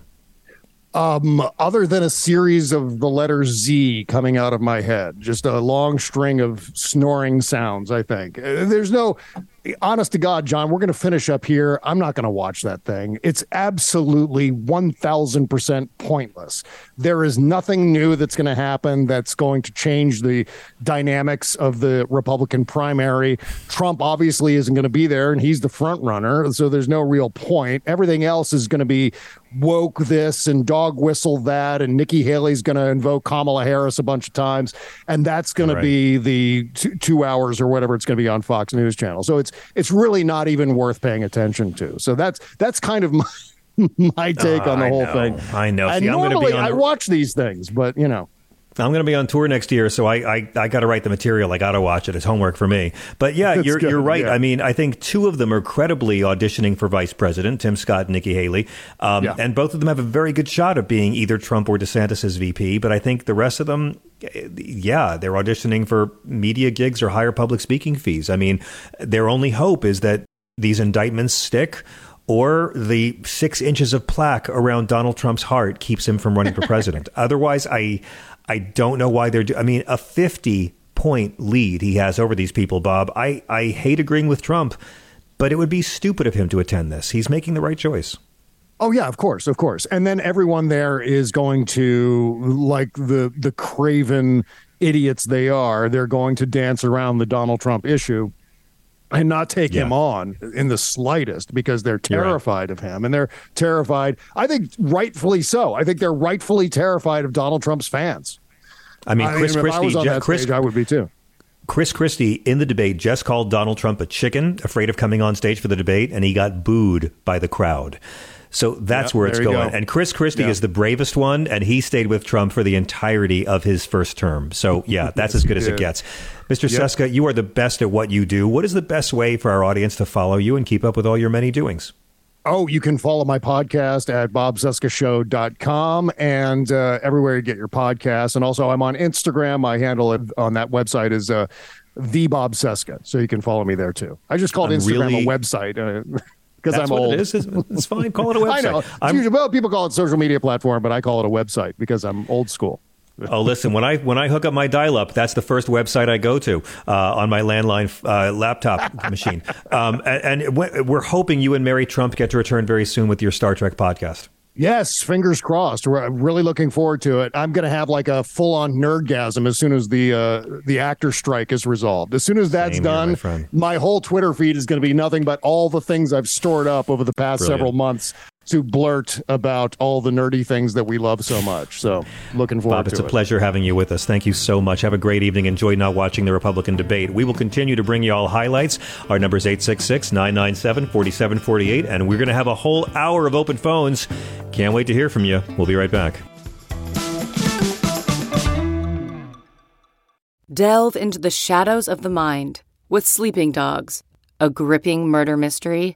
Um, other than a series of the letter Z coming out of my head, just a long string of snoring sounds, I think. Uh, there's no, honest to God, John, we're going to finish up here. I'm not going to watch that thing. It's absolutely 1000% pointless. There is nothing new that's going to happen that's going to change the dynamics of the Republican primary. Trump obviously isn't going to be there, and he's the front runner. So there's no real point. Everything else is going to be woke this and dog whistle that. And Nikki Haley's going to invoke Kamala Harris a bunch of times. And that's going right. to be the two, two hours or whatever it's going to be on Fox News channel. So it's it's really not even worth paying attention to. So that's that's kind of my my take uh, on the whole thing. I know. And See, normally I watch these things, but you know. I'm going to be on tour next year, so I I, I got to write the material. I got to watch it. It's homework for me. But yeah, you're good. you're right. Yeah. I mean, I think two of them are credibly auditioning for vice president, Tim Scott and Nikki Haley, um, yeah. and both of them have a very good shot of being either Trump or DeSantis VP. But I think the rest of them, yeah, they're auditioning for media gigs or higher public speaking fees. I mean, their only hope is that these indictments stick or the six inches of plaque around Donald Trump's heart keeps him from running for president. Otherwise, I I don't know why they're. Do- I mean, a fifty point lead he has over these people, Bob. I I hate agreeing with Trump, but it would be stupid of him to attend this. He's making the right choice. Oh yeah, of course, of course. And then everyone there is going to like the the craven idiots they are. They're going to dance around the Donald Trump issue and not take yeah. him on in the slightest because they're terrified right. of him and they're terrified i think rightfully so i think they're rightfully terrified of donald trump's fans i mean chris I mean, christie I chris stage, i would be too Chris Christie in the debate just called Donald Trump a chicken, afraid of coming on stage for the debate, and he got booed by the crowd. So that's yep, where it's going. Go. And Chris Christie is the bravest one, and he stayed with Trump for the entirety of his first term. So, yeah, that's as good as it gets. Mr. Yep. Cesca, you are the best at what you do. What is the best way for our audience to follow you and keep up with all your many doings? Oh, you can follow my podcast at bobcescashow.com and uh, everywhere you get your podcasts. And also, I'm on Instagram. My handle on that website is uh, the Bob Cesca. So you can follow me there too. I just called I'm Instagram really... a website. Because I'm old. It is. It's fine. Call it a website. I know. Usually, well, people call it social media platform, but I call it a website because I'm old school. oh, listen! When I when I hook up my dial-up, that's the first website I go to uh, on my landline uh, laptop machine. Um, and, and we're hoping you and Mary Trump get to return very soon with your Star Trek podcast. Yes, fingers crossed. We're really looking forward to it. I'm going to have like a full on nerdgasm as soon as the uh, the actor strike is resolved. As soon as that's done, my, my, whole Twitter feed is going to be nothing but all the things I've stored up over the past Brilliant. several months to blurt about all the nerdy things that we love so much. So, looking forward Bob, to it. It's a pleasure having you with us. Thank you so much. Have a great evening. Enjoy not watching the Republican debate. We will continue to bring you all highlights. Our number is 866 997 4748, and we're going to have a whole hour of open phones. Can't wait to hear from you. We'll be right back. Delve into the shadows of the mind with Sleeping Dogs, a gripping murder mystery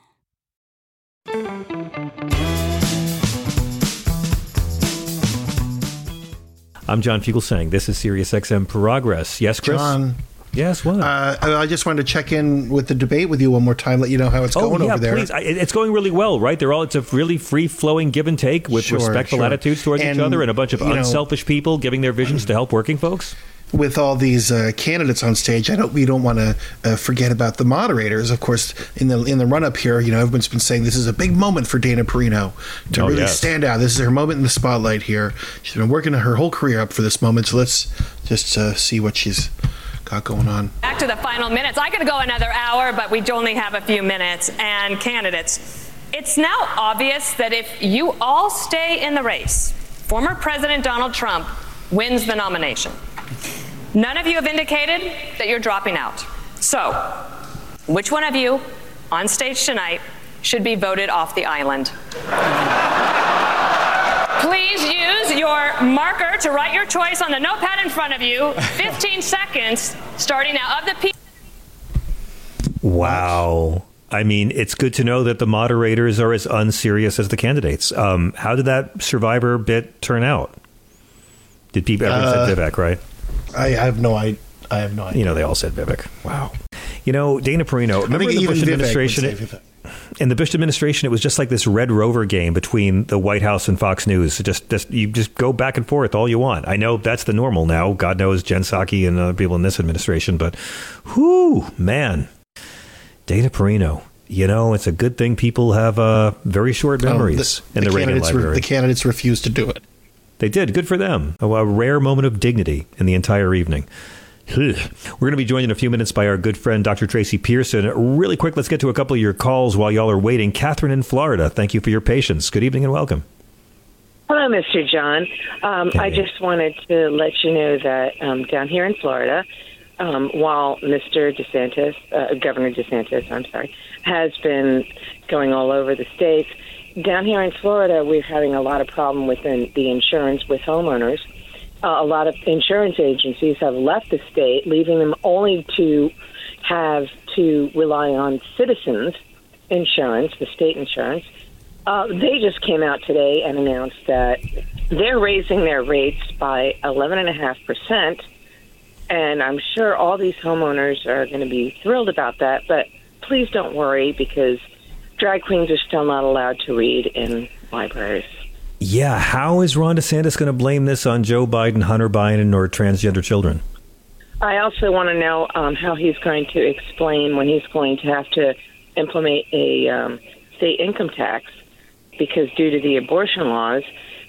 I'm John Fugelsang. This is SiriusXM Progress. Yes, Chris? John. Yes, what? Uh, I just wanted to check in with the debate with you one more time, let you know how it's oh, going yeah, over there. Please. I, it's going really well, right? They're all it's a really free flowing give and take with Sure, respectful sure. attitudes towards And, each other and a bunch of you know- unselfish people giving their visions to help working folks. With all these uh, candidates on stage, I don't. We don't want to uh, forget about the moderators. Of course, in the in the run up here, you know, everyone's been saying this is a big moment for Dana Perino to Oh, really yes. stand out. This is her moment in the spotlight here. She's been working her whole career up for this moment. So let's just uh, see what she's got going on. Back to the final minutes. I could go another hour, but we only have a few minutes. And candidates, it's now obvious that if you all stay in the race, former President Donald Trump wins the nomination. None of you have indicated that you're dropping out. So, which one of you on stage tonight should be voted off the island? Please use your marker to write your choice on the notepad in front of you. 15 seconds starting now of the people. Wow. I mean, it's good to know that the moderators are as unserious as the candidates. Um, how did that Survivor bit turn out? Did people everyone Uh, said Vivek, right? I have no I I have no idea. You know, they all said Vivek. Wow. You know, Dana Perino. Remember the Bush Vivek administration? it- in the Bush administration, it was just like this Red Rover game between the White House and Fox News. It just, just you just go back and forth all you want. I know that's the normal now. God knows Jen Psaki and other people in this administration, but whoo, man, Dana Perino. You know, it's a good thing people have uh, very short Um, memories in the, Reagan candidates re- the candidates refused to do it. They did. Good for them. A, a rare moment of dignity in the entire evening. We're going to be joined in a few minutes by our good friend, Dr. Tracy Pearson. Really quick, let's get to a couple of your calls while y'all are waiting. Catherine in Florida, thank you for your patience. Good evening and welcome. Hello, Mr. John. Um, I just wanted to let you know that um, down here in Florida, um, while Mr. DeSantis, uh, Governor DeSantis, I'm sorry, has been going all over the states, down here in Florida, we're having a lot of problem with the, the insurance with homeowners. Uh, a lot of insurance agencies have left the state, leaving them only to have to rely on citizens insurance, the state insurance. Uh, they just came out today and announced that they're raising their rates by 11.5%. And I'm sure all these homeowners are going to be thrilled about that. But please don't worry because drag queens are still not allowed to read in libraries. Yeah, how is Ron DeSantis going to blame this on Joe Biden, Hunter Biden, or transgender children? I also want to know um, how he's going to explain when he's going to have to implement a um, state income tax because due to the abortion laws,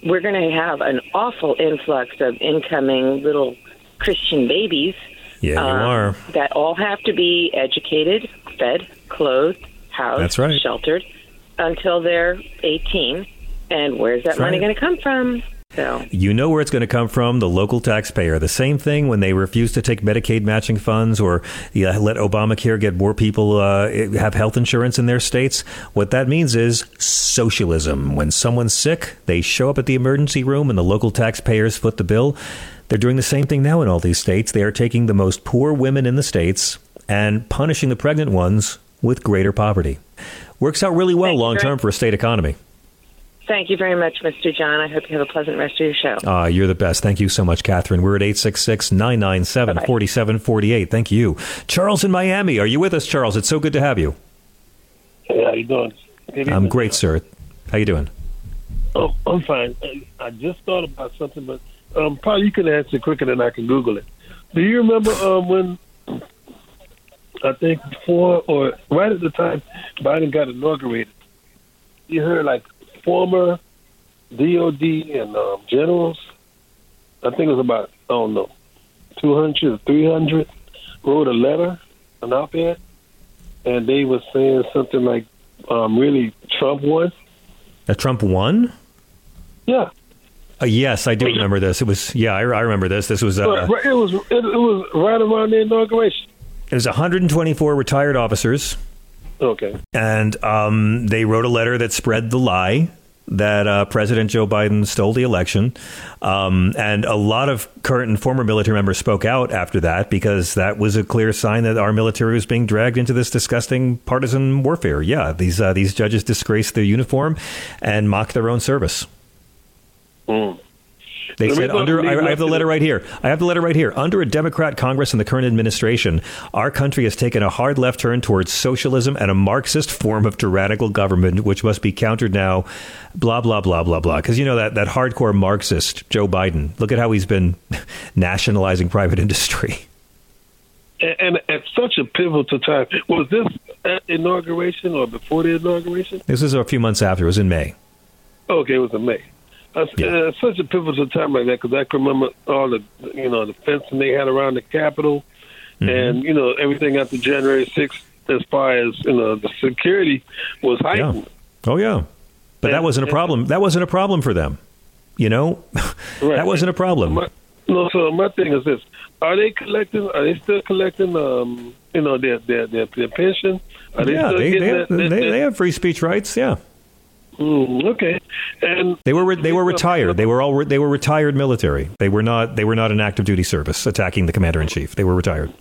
we're going to have an awful influx of incoming little Christian babies. Yeah, you um, are. That all have to be educated, fed, clothed, housed, That's right. sheltered until they're 18. And where's that That's money right. going to come from? So You know where it's going to come from the local taxpayer. The same thing when they refuse to take Medicaid matching funds or yeah, let Obamacare get more people uh, have health insurance in their states. What that means is socialism. When someone's sick, they show up at the emergency room and the local taxpayers foot the bill. They're doing the same thing now in all these states. They are taking the most poor women in the states and punishing the pregnant ones with greater poverty. Works out really well long term for a state economy. thank you very much, Mr. John. I hope you have a pleasant rest of your show. Ah, you're the best. Thank you so much, Catherine. We're at 866 997 4748. Thank you. Charles in Miami. Are you with us, Charles? It's so good to have you. Hey, how you doing? Good I'm great, sir. How you doing? Oh, I'm fine. I- I just thought about something, but um, probably you can answer quicker than I can Google it. Do you remember um, when I think before or right at the time Biden got inaugurated, you heard like former DOD and um, generals. I think it was about I don't know, two hundred or three hundred wrote a letter, an op-ed, and they were saying something like, um, "Really, Trump won." That Trump won? Yeah. Uh, yes, I do remember this. It was yeah, I, I remember this. This was uh, it was it, it was right around the inauguration. It was 124 retired officers. Okay. And um, they wrote a letter that spread the lie that uh, President Joe Biden stole the election. Um, and a lot of current and former military members spoke out after that because that was a clear sign that our military was being dragged into this disgusting partisan warfare. Yeah, these uh, these judges disgrace their uniform and mock their own service. Mm. They said under I, I have the letter right here. I have the letter right here. Under a Democrat Congress and the current administration, our country has taken a hard left turn towards socialism and a Marxist form of tyrannical government, which must be countered now. Blah blah blah blah blah. Because you know that that hardcore Marxist Joe Biden. Look at how he's been nationalizing private industry. And, and at such a pivotal time, was this at inauguration or before the inauguration? This is a few months after. It was in May. Okay, it was in May. Uh, yeah. uh, such a pivotal time like that because I can remember all the you know the fencing they had around the Capitol, mm-hmm. and you know everything after January 6th as far as you know the security was heightened. Yeah. Oh yeah, but and, that wasn't a problem. That wasn't a problem for them. You know, right. that wasn't a problem. My, no, so my thing is this: Are they collecting? Are they still collecting? Um, you know, their their their, their pension? Are they yeah, they they, have, that, they, they have free speech rights. Yeah. Mm, okay, and they were they were retired. They were all they were retired military. They were not they were not an active duty service attacking the commander in chief. They were retired.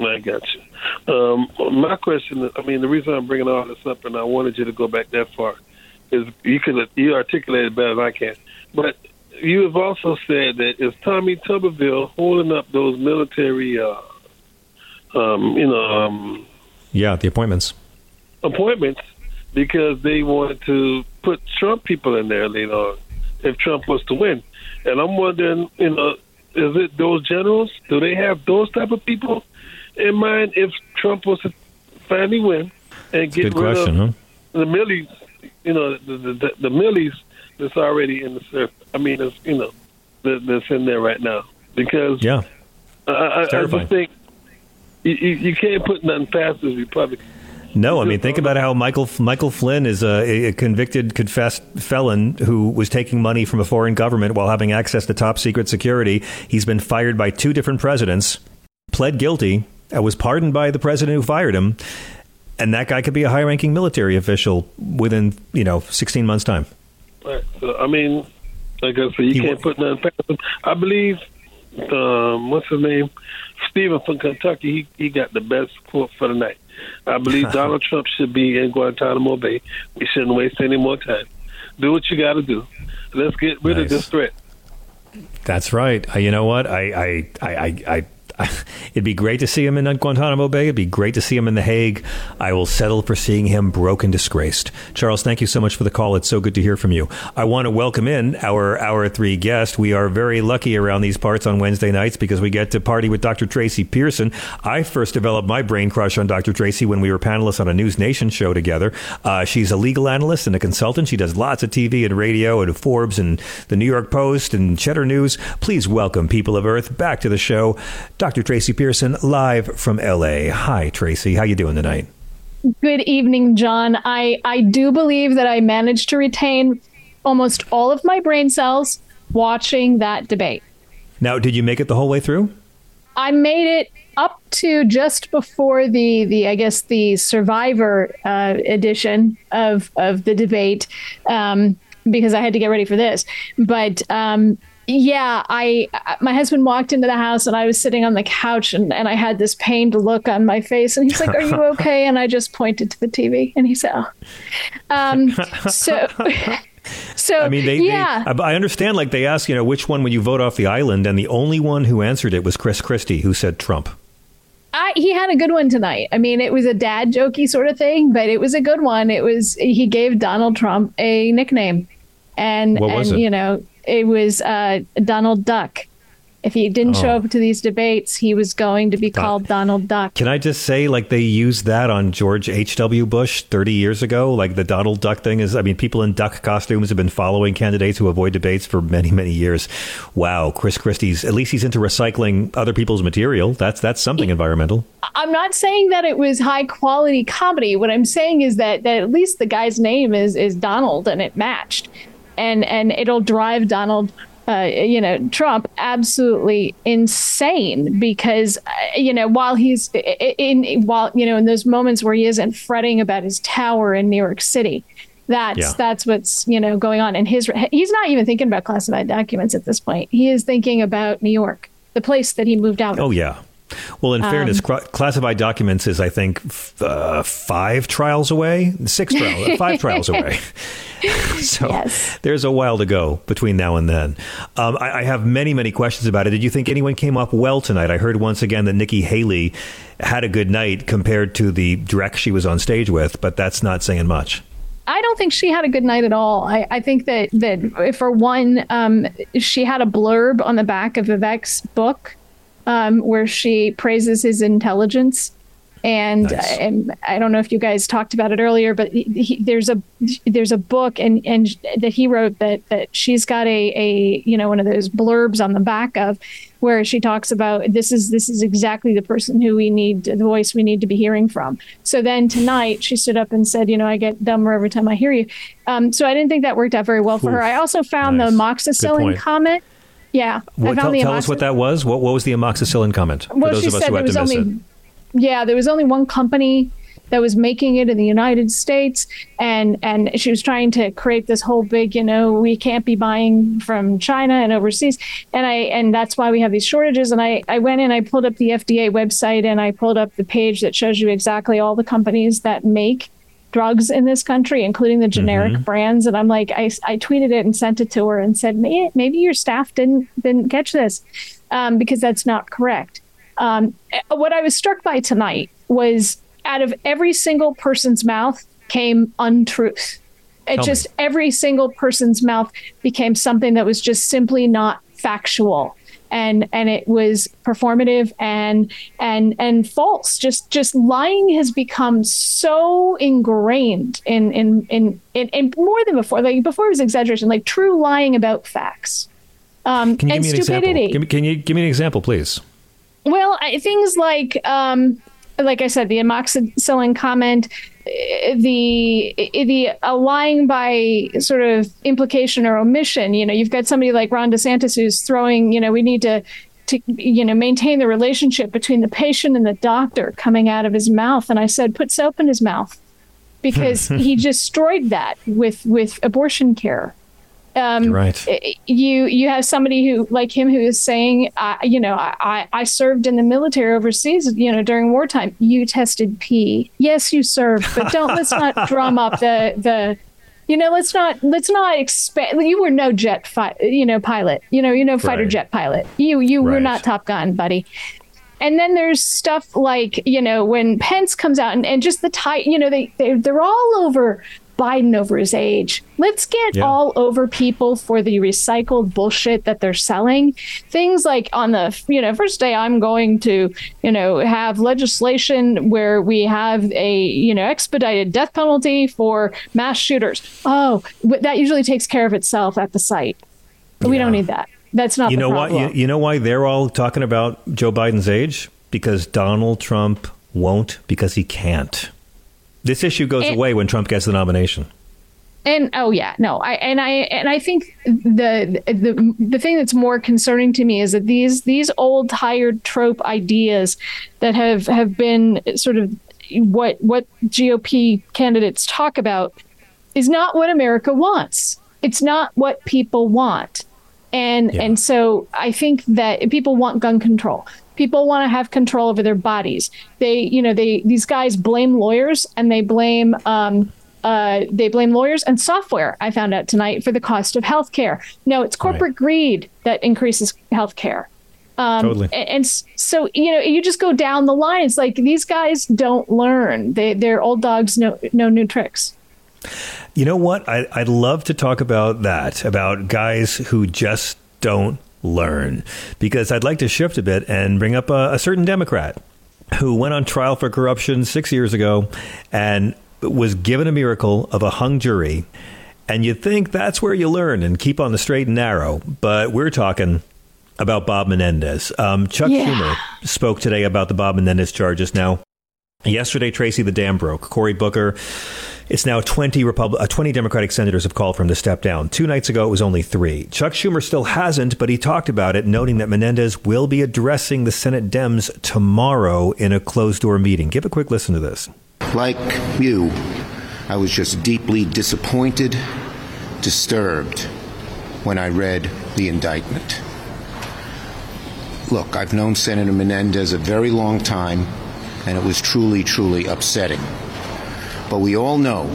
I got you. Um, my question, I mean, the reason I'm bringing all this up, and I wanted you to go back that far, is you could you articulated better than I can. But you have also said that is Tommy Tuberville holding up those military, uh, um, you know, um, yeah, the appointments, appointments because they wanted to put Trump people in there later on if Trump was to win. And I'm wondering, you know, is it those generals? Do they have those type of people in mind if Trump was to finally win and get Good rid question, of huh? the Milleys, you know, the, the, the Milleys that's already in the surface? I mean, it's, you know, that, that's in there right now. Because yeah, I, I, I just think you, you, you can't put nothing past the Republicans. No, I mean think about how Michael Michael Flynn is a, a, convicted, confessed felon who was taking money from a foreign government while having access to top secret security. He's been fired by two different presidents, pled guilty, was pardoned by the president who fired him, and that guy could be a high-ranking military official within you know 16 months' time. Right. So, I mean, like I said, you he can't put nothing past him. I believe um, what's his name, Stephen from Kentucky. He he got the best quote for the night. I believe Donald Trump should be in Guantanamo Bay. We shouldn't waste any more time. Do what you got to do. Let's get rid nice. of this threat. That's right. Uh, you know what? I, I, I, I, It'd be great to see him in Guantanamo Bay. It'd be great to see him in The Hague. I will settle for seeing him broken, disgraced. Charles, thank you so much for the call. It's so good to hear from you. I want to welcome in our hour three guest. We are very lucky around these parts on Wednesday nights because we get to party with Dr. Tracy Pearson. I first developed my brain crush on Dr. Tracy when we were panelists on a News Nation show together. Uh, she's a legal analyst and a consultant. She does lots of TV and radio and Forbes and the New York Post and Cheddar News. Please welcome people of Earth back to the show. Dr. Tracy Pearson, live from LA. Hi, Tracy. How you doing tonight? Good evening, John. I, I do believe that I managed to retain almost all of my brain cells watching that debate. Now, did you make it the whole way through? I made it up to just before the the I guess the Survivor uh, edition of of the debate um, because I had to get ready for this. But um, yeah, I my husband walked into the house and I was sitting on the couch and, and I had this pained look on my face and he's like, "Are you okay?" And I just pointed to the TV and he said, "Oh." Um, so. so I mean, they, yeah. They, I understand. Like they asked, you know, which one would you vote off the island, and the only one who answered it was Chris Christie, who said Trump. I, he had a good one tonight. I mean, it was a dad jokey sort of thing, but it was a good one. It was he gave Donald Trump a nickname, and and it? you know it was uh, Donald Duck. If he didn't show Oh. up to these debates, he was going to be called Donald Duck. Can I just say, like, they used that on George H.W. Bush 30 years ago? Like, the Donald Duck thing is, I mean, people in duck costumes have been following candidates who avoid debates for many, many years. Wow, Chris Christie's, at least he's into recycling other people's material. That's, that's something environmental. I'm not saying that it was high quality comedy. What I'm saying is that, that at least the guy's name is is Donald and it matched, and and it'll drive Donald. Uh, you know Trump absolutely insane because uh, you know while he's in, in while you know in those moments where he isn't fretting about his tower in New York City, that's Yeah. that's what's you know going on and his he's not even thinking about classified documents at this point. He is thinking about New York, the place that he moved out of. Oh, yeah. Well, in Um, fairness, cla classified documents is, I think, f- uh, five trials away, six trials, five trials away. so there's a while to go between now and then. Um, I, I have many, many questions about it. Did you think anyone came up well tonight? I heard once again that Nikki Haley had a good night compared to the Drek she was on stage with, but that's not saying much. I don't think she had a good night at all. I, I think that that for one, um, she had a blurb on the back of Vivek's book um, where she praises his intelligence. And, and I don't know if you guys talked about it earlier, but he, he- there's a there's a book and and that he wrote that that she's got a a you know one of those blurbs on the back of where she talks about this is this is exactly the person who we need the voice we need to be hearing from. So then tonight she stood up and said, you know, I get dumber every time I hear you. Um, so I didn't think that worked out very well for her. I also found the Good amoxicillin comment. Yeah, What, tell tell us what that was. What, what was the amoxicillin comment? For those of us who had to miss only it. yeah, there was only one company that was making it in the United States, and and she was trying to create this whole big, you know, we can't be buying from China and overseas, and I and that's why we have these shortages. And I I went and I pulled up the FDA website and I pulled up the page that shows you exactly all the companies that make drugs in this country, including the generic Mm-hmm. brands. And I'm like, I, I tweeted it and sent it to her and said, "May- maybe your staff didn't didn't catch this um, because that's not correct. Um, eh, what I was struck by tonight was out of every single person's mouth came untruth. It Tell me. just every single person's mouth became something that was just simply not factual and and it was performative and and and false just just lying has become so ingrained in in in in, in more than before like before it was exaggeration like true lying about facts um Can you and give me an stupidity example? Give me, can you give me an example, please? well, I, things like, um, like I said, the amoxicillin comment, eh, the eh, the lying by sort of implication or omission. You know, you've got somebody like Ron DeSantis who's throwing. You know, we need to. To you know, maintain the relationship between the patient and the doctor coming out of his mouth, and I said, put soap in his mouth, because he destroyed that with with abortion care. Um, Right. You you have somebody who like him who is saying, I you know, I, I I served in the military overseas, you know, during wartime. You tested P. Yes, you served, but don't let's not drum up the the. You know, let's not let's not expect. You were no jet fi- you know pilot. You know, you know fighter Right. jet pilot. You you were not Top Gun, buddy. And then there's stuff like, you know, when Pence comes out and, and just the tight, you know, they, they, they're all over Biden over his age. Let's get Yeah. all over people for the recycled bullshit that they're selling. Things like on the, you know, first day I'm going to, you know, have legislation where we have a, you know, expedited death penalty for mass shooters. Oh, that usually takes care of itself at the site. We don't need that. That's not you know why? You, you know why they're all talking about Joe Biden's age? Because Donald Trump won't, because he can't. This issue goes And- away when Trump gets the nomination. And oh yeah, no, I and I and I think the the the thing that's more concerning to me is that these these old tired trope ideas that have have been sort of what what GOP candidates talk about is not what America wants. It's not what people want. And and so I think that people want gun control. People want to have control over their bodies. They, you know, they these guys blame lawyers and they blame um, uh, they blame lawyers and software. I found out tonight for the cost of healthcare. No, it's corporate greed that increases healthcare. Um, Totally. And, so you know, you just go down the line. It's like these guys don't learn. They they're old dogs, no no new tricks. You know what? I, I'd love to talk about that, about guys who just don't learn. Because I'd like to shift a bit and bring up a, a certain Democrat who went on trial for corruption six years ago and was given a miracle of a hung jury. And you'd think that's where you learn and keep on the straight and narrow. But we're talking about Bob Menendez. Um, Chuck yeah. Schumer spoke today about the Bob Menendez charges. Now, yesterday, Tracy the dam broke. Cory Booker. It's now 20, Repub- uh, 20 Democratic senators have called for him to step down. Two nights ago, it was only three. Chuck Schumer still hasn't, but he talked about it, noting that Menendez will be addressing the Senate Dems tomorrow in a closed door meeting. Give a quick listen to this. Like you, I was just deeply disappointed, disturbed when I read the indictment. Look, I've known Senator Menendez a very long time, and it was truly, truly upsetting. But we all know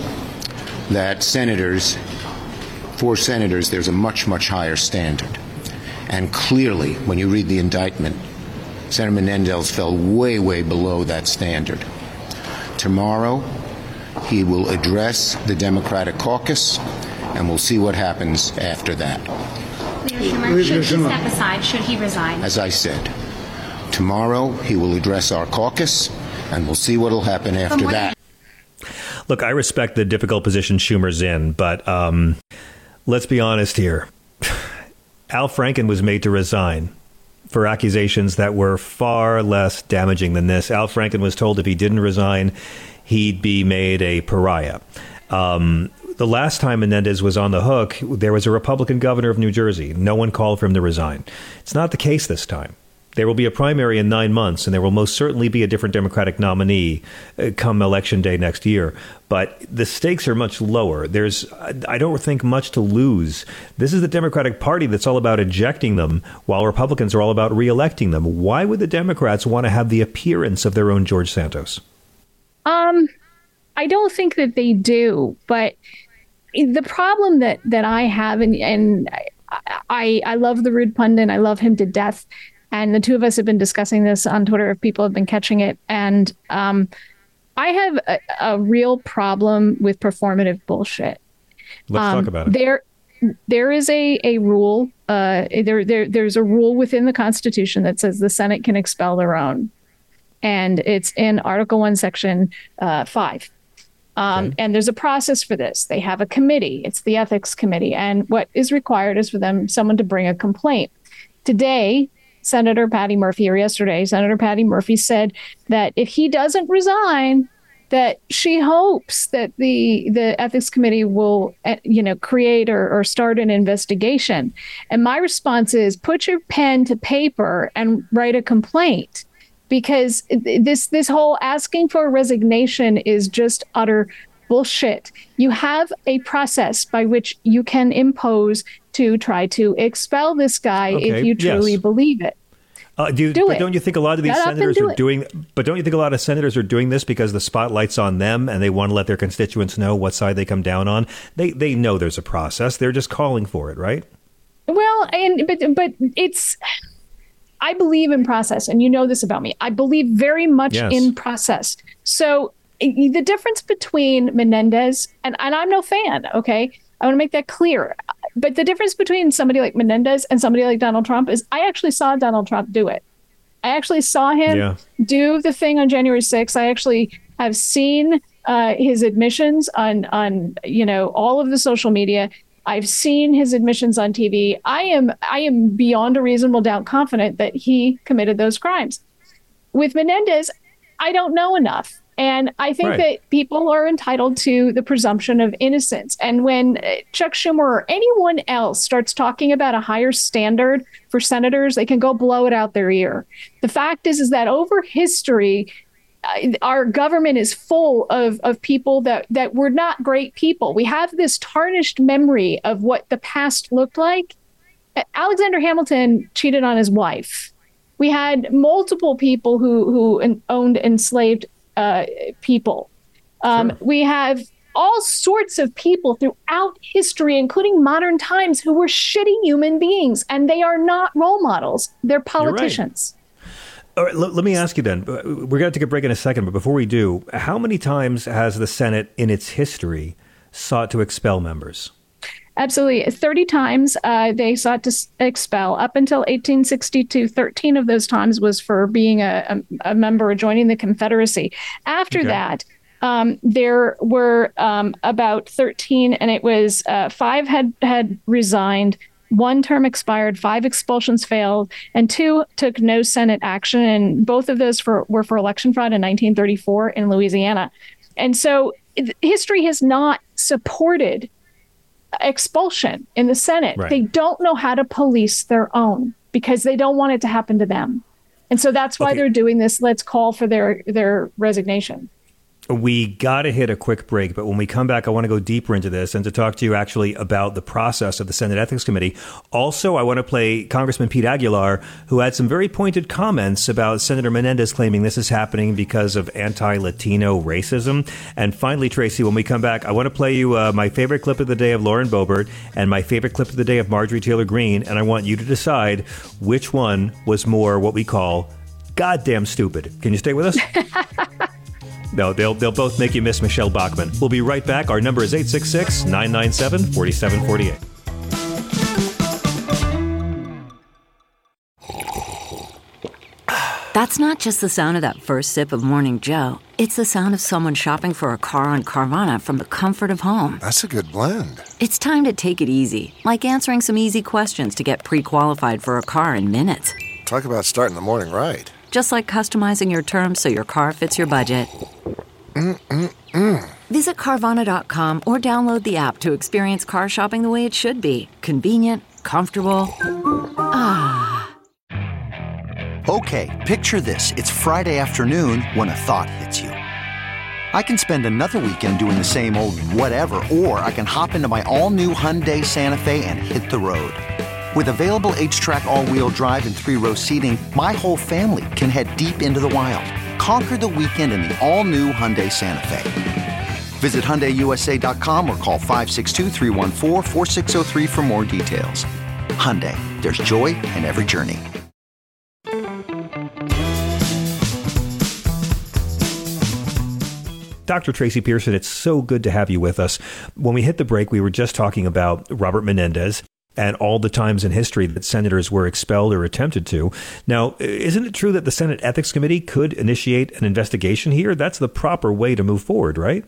that senators, for senators, there's a much, much higher standard. And clearly, when you read the indictment, Senator Menendez fell way, way below that standard. Tomorrow, he will address the Democratic caucus, and we'll see what happens after that. Schumer, should he step aside? Should he resign? As I said, tomorrow he will address our caucus, and we'll see what will happen after that. Look, I respect the difficult position Schumer's in, but um, let's be honest here. Al Franken was made to resign for accusations that were far less damaging than this. Al Franken was told if he didn't resign, he'd be made a pariah. Um, the last time Menendez was on the hook, there was a Republican governor of New Jersey. No one called for him to resign. It's not the case this time. There will be a primary in nine months, and there will most certainly be a different Democratic nominee uh, come election day next year. But the stakes are much lower. There's, I don't think, much to lose. This is the Democratic Party that's all about ejecting them, while Republicans are all about reelecting them. Why would the Democrats want to have the appearance of their own George Santos? Um, I don't think that they do, but the problem that that I have, and and I I love the rude pundit. I love him to death. And the two of us have been discussing this on Twitter if people have been catching it. And um, I have a, a, real problem with performative bullshit. Let's um, talk about it. There, there is a a rule. Uh, there, there, there's a rule within the Constitution that says the Senate can expel their own, and it's in Article One, Section uh, Five. Um, okay. And there's a process for this. They have a committee. It's the ethics committee, and what is required is for them someone to bring a complaint. Today, Senator Patty Murphy, or yesterday, Senator Patty Murphy said that if he doesn't resign, that she hopes that the the ethics committee will eh, you know create or, or start an investigation. And my response is put your pen to paper and write a complaint because this this whole asking for resignation is just utter bullshit. You have a process by which you can impose to try to expel this guy okay, if you truly yes. believe it. Uh, do, do but it. don't you think a lot of these Get senators do are it. doing? But don't you think a lot of senators are doing this because the spotlight's on them and they want to let their constituents know what side they come down on? They they know there's a process. They're just calling for it, right? Well, and but but it's I believe in process, and you know this about me. I believe very much yes. in process. So the difference between Menendez and and I'm no fan. Okay, I want to make that clear. But the difference between somebody like Menendez and somebody like Donald Trump is I actually saw Donald Trump do it. I actually saw him yeah. do the thing on January 6th. I actually have seen uh, his admissions on on you know all of the social media. I've seen his admissions on TV. I am I am beyond a reasonable doubt confident that he committed those crimes. With Menendez, I don't know enough. And I think right. that people are entitled to the presumption of innocence. And when uh, Chuck Schumer or anyone else starts talking about a higher standard for senators, they can go blow it out their ear. The fact is, is that over history, our government is full of, of people that, that were not great people. We have this tarnished memory of what the past looked like. Alexander Hamilton cheated on his wife. We had multiple people who, who owned enslaved uh, people. Um, sure. We have all sorts of people throughout history, including modern times, who were shitty human beings, and they are not role models. They're politicians. All right, let, let me ask you then. Uh, we're going to take a break in a second, but before we do, how many times has the Senate in its history sought to expel members? Absolutely. 30 times uh, they sought to expel. Up until 1862, 13 of those times was for being a, a, a member or joining the Confederacy. After okay. that, um, there were um, about 13, and it was uh, five had, had resigned, one term expired, five expulsions failed, and two took no Senate action. And both of those for, were for election fraud in 1934 in Louisiana. And so history has not supported expulsion in the Senate. Right. They don't know how to police their own because they don't want it to happen to them. And so that's why okay. they're doing this. Let's call for their their resignation we got to hit a quick break, but when we come back, I want to go deeper into this and to talk to you actually about the process of the Senate Ethics Committee. Also, I want to play Congressman Pete Aguilar, who had some very pointed comments about Senator Menendez claiming this is happening because of anti Latino racism. And finally, Tracy, when we come back, I want to play you uh, my favorite clip of the day of Lauren Boebert and my favorite clip of the day of Marjorie Taylor Greene. And I want you to decide which one was more what we call goddamn stupid. Can you stay with us? No, they'll, they'll both make you miss Michele Bachmann. We'll be right back. Our number is 866 997 4748. That's not just the sound of that first sip of Morning Joe. It's the sound of someone shopping for a car on Carvana from the comfort of home. That's a good blend. It's time to take it easy, like answering some easy questions to get pre qualified for a car in minutes. Talk about starting the morning right just like customizing your terms so your car fits your budget. Mm-mm-mm. Visit Carvana.com or download the app to experience car shopping the way it should be convenient, comfortable. Ah. Okay, picture this. It's Friday afternoon when a thought hits you. I can spend another weekend doing the same old whatever, or I can hop into my all new Hyundai Santa Fe and hit the road. With available HTRAC all-wheel drive and three-row seating, my whole family can head deep into the wild. Conquer the weekend in the all-new Hyundai Santa Fe. Visit HyundaiUSA.com or call 562 for more details. Hyundai, there's joy in every journey. Dr. Tracy Pearson, it's so good to have you with us. When we hit the break, we were just talking about Robert Menendez and all the times in history that senators were expelled or attempted to. Now, isn't it true that the Senate Ethics Committee could initiate an investigation here? That's the proper way to move forward, right?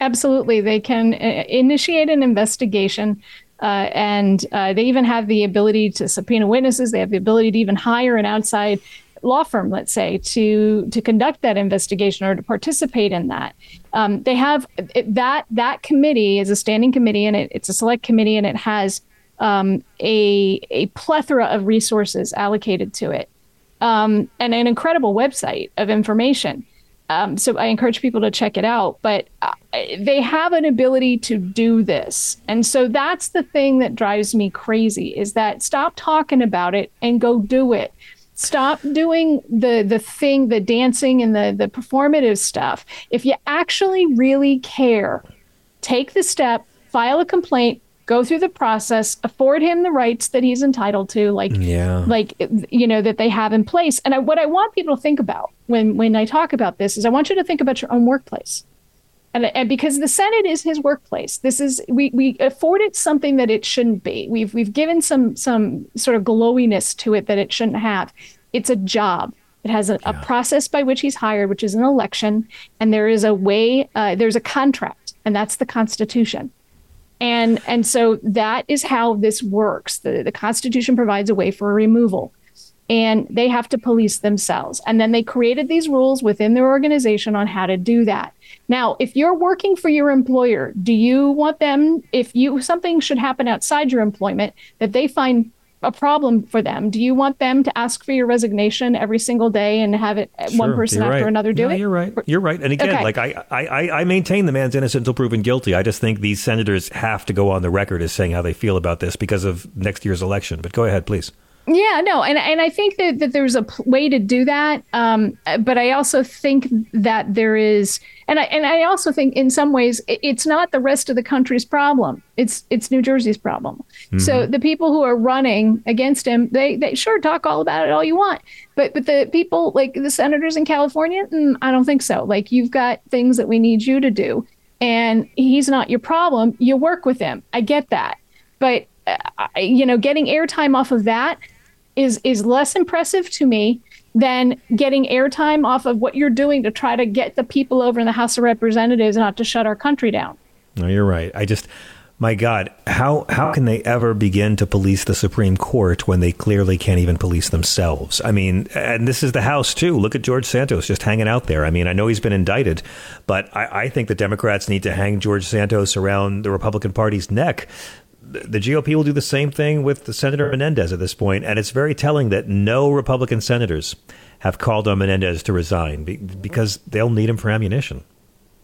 Absolutely. They can uh, initiate an investigation. Uh, and uh, they even have the ability to subpoena witnesses. They have the ability to even hire an outside law firm, let's say, to to conduct that investigation or to participate in that. Um, they have that that committee is a standing committee and it, it's a select committee and it has um, a, a plethora of resources allocated to it um, and an incredible website of information. Um, so I encourage people to check it out. But uh, they have an ability to do this, and so that's the thing that drives me crazy: is that stop talking about it and go do it. Stop doing the the thing, the dancing and the the performative stuff. If you actually really care, take the step, file a complaint, go through the process, afford him the rights that he's entitled to, like yeah. like you know that they have in place. And I, what I want people to think about when when I talk about this is I want you to think about your own workplace. And, and because the Senate is his workplace, this is we we afford it something that it shouldn't be. We've we've given some some sort of glowiness to it that it shouldn't have. It's a job. It has a, yeah. a process by which he's hired, which is an election, and there is a way. Uh, there's a contract, and that's the Constitution and and so that is how this works. The, the constitution provides a way for a removal. And they have to police themselves. And then they created these rules within their organization on how to do that. Now if you're working for your employer do you want them if you something should happen outside your employment that they find a problem for them. Do you want them to ask for your resignation every single day and have it sure, one person after right. another do no, it? You're right. You're right. And again, okay. like I, I, I maintain the man's innocent until proven guilty. I just think these senators have to go on the record as saying how they feel about this because of next year's election. But go ahead, please. Yeah, no, and and I think that, that there's a way to do that, um, but I also think that there is, and I and I also think in some ways it's not the rest of the country's problem. It's it's New Jersey's problem. Mm-hmm. So the people who are running against him, they they sure talk all about it all you want, but but the people like the senators in California, mm, I don't think so. Like you've got things that we need you to do, and he's not your problem. You work with him. I get that but uh, you know, getting airtime off of that is is less impressive to me than getting airtime off of what you're doing to try to get the people over in the House of Representatives not to shut our country down. No, you're right. I just my God, how how can they ever begin to police the Supreme Court when they clearly can't even police themselves? I mean, and this is the House too. Look at George Santos just hanging out there. I mean, I know he's been indicted, but I, I think the Democrats need to hang George Santos around the Republican Party's neck. The GOP will do the same thing with Senator Menendez at this point, and it's very telling that no Republican senators have called on Menendez to resign because they'll need him for ammunition.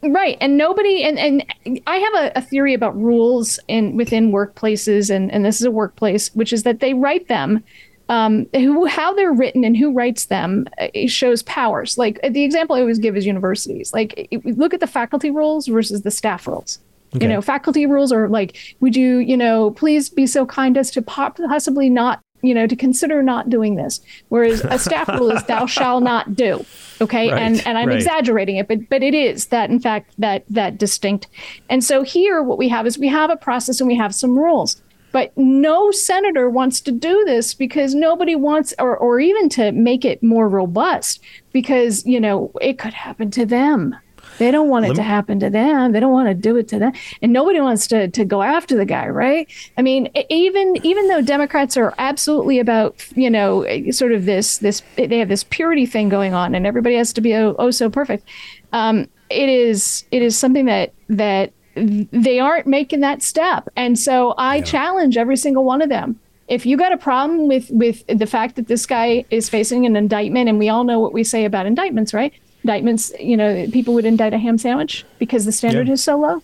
Right. And nobody and, and I have a, a, theory about rules in within workplaces and, and this is a workplace, which is that they write them um, who how they're written and who writes them uh, shows powers. Like the example I always give is universities. Like look at the faculty rules versus the staff rules. Okay. You know, faculty rules are like, would you, you know, please be so kind as to possibly not you know, to consider not doing this. Whereas a staff rule is thou shall not do. Okay. Right, and and I'm right. exaggerating it, but but it is that in fact that that distinct. And so here what we have is we have a process and we have some rules. But no senator wants to do this because nobody wants or or even to make it more robust because, you know, it could happen to them. They don't want it me- to happen to them. They don't want to do it to them. And nobody wants to to go after the guy, right? I mean, even even though Democrats are absolutely about, you know, sort of this this they have this purity thing going on and everybody has to be oh, oh so perfect. Um, it is it is something that that they aren't making that step. And so I yeah. challenge every single one of them if you got a problem with with the fact that this guy is facing an indictment and we all know what we say about indictments right indictments, you know, people would indict a ham sandwich because the standard yeah. is so low.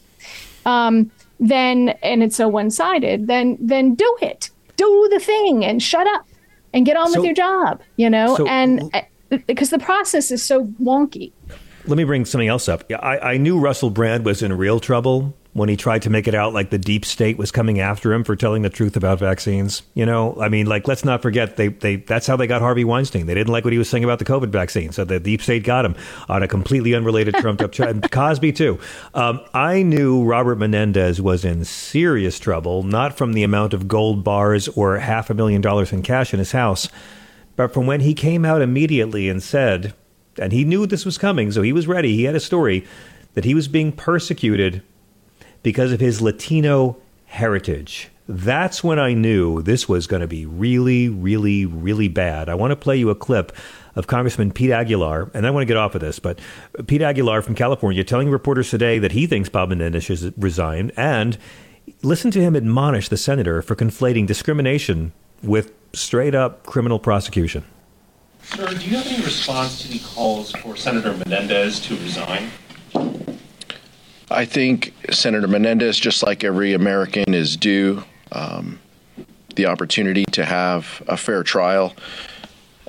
Um, then and it's so one-sided. Then then do it, do the thing, and shut up, and get on so, with your job. You know, so, and because uh, the process is so wonky. Let me bring something else up. I, I knew Russell Brand was in real trouble when he tried to make it out like the deep state was coming after him for telling the truth about vaccines. You know, I mean, like let's not forget they they that's how they got Harvey Weinstein. They didn't like what he was saying about the COVID vaccine, so the deep state got him on a completely unrelated trumped up chat. Cosby too. Um, I knew Robert Menendez was in serious trouble, not from the amount of gold bars or half a million dollars in cash in his house, but from when he came out immediately and said, and he knew this was coming, so he was ready. He had a story that he was being persecuted because of his Latino heritage. That's when I knew this was going to be really, really, really bad. I want to play you a clip of Congressman Pete Aguilar, and I want to get off of this, but Pete Aguilar from California telling reporters today that he thinks Bob Menendez should resign, and listen to him admonish the senator for conflating discrimination with straight up criminal prosecution. Sir, do you have any response to the calls for Senator Menendez to resign? I think Senator Menendez, just like every American, is due um, the opportunity to have a fair trial.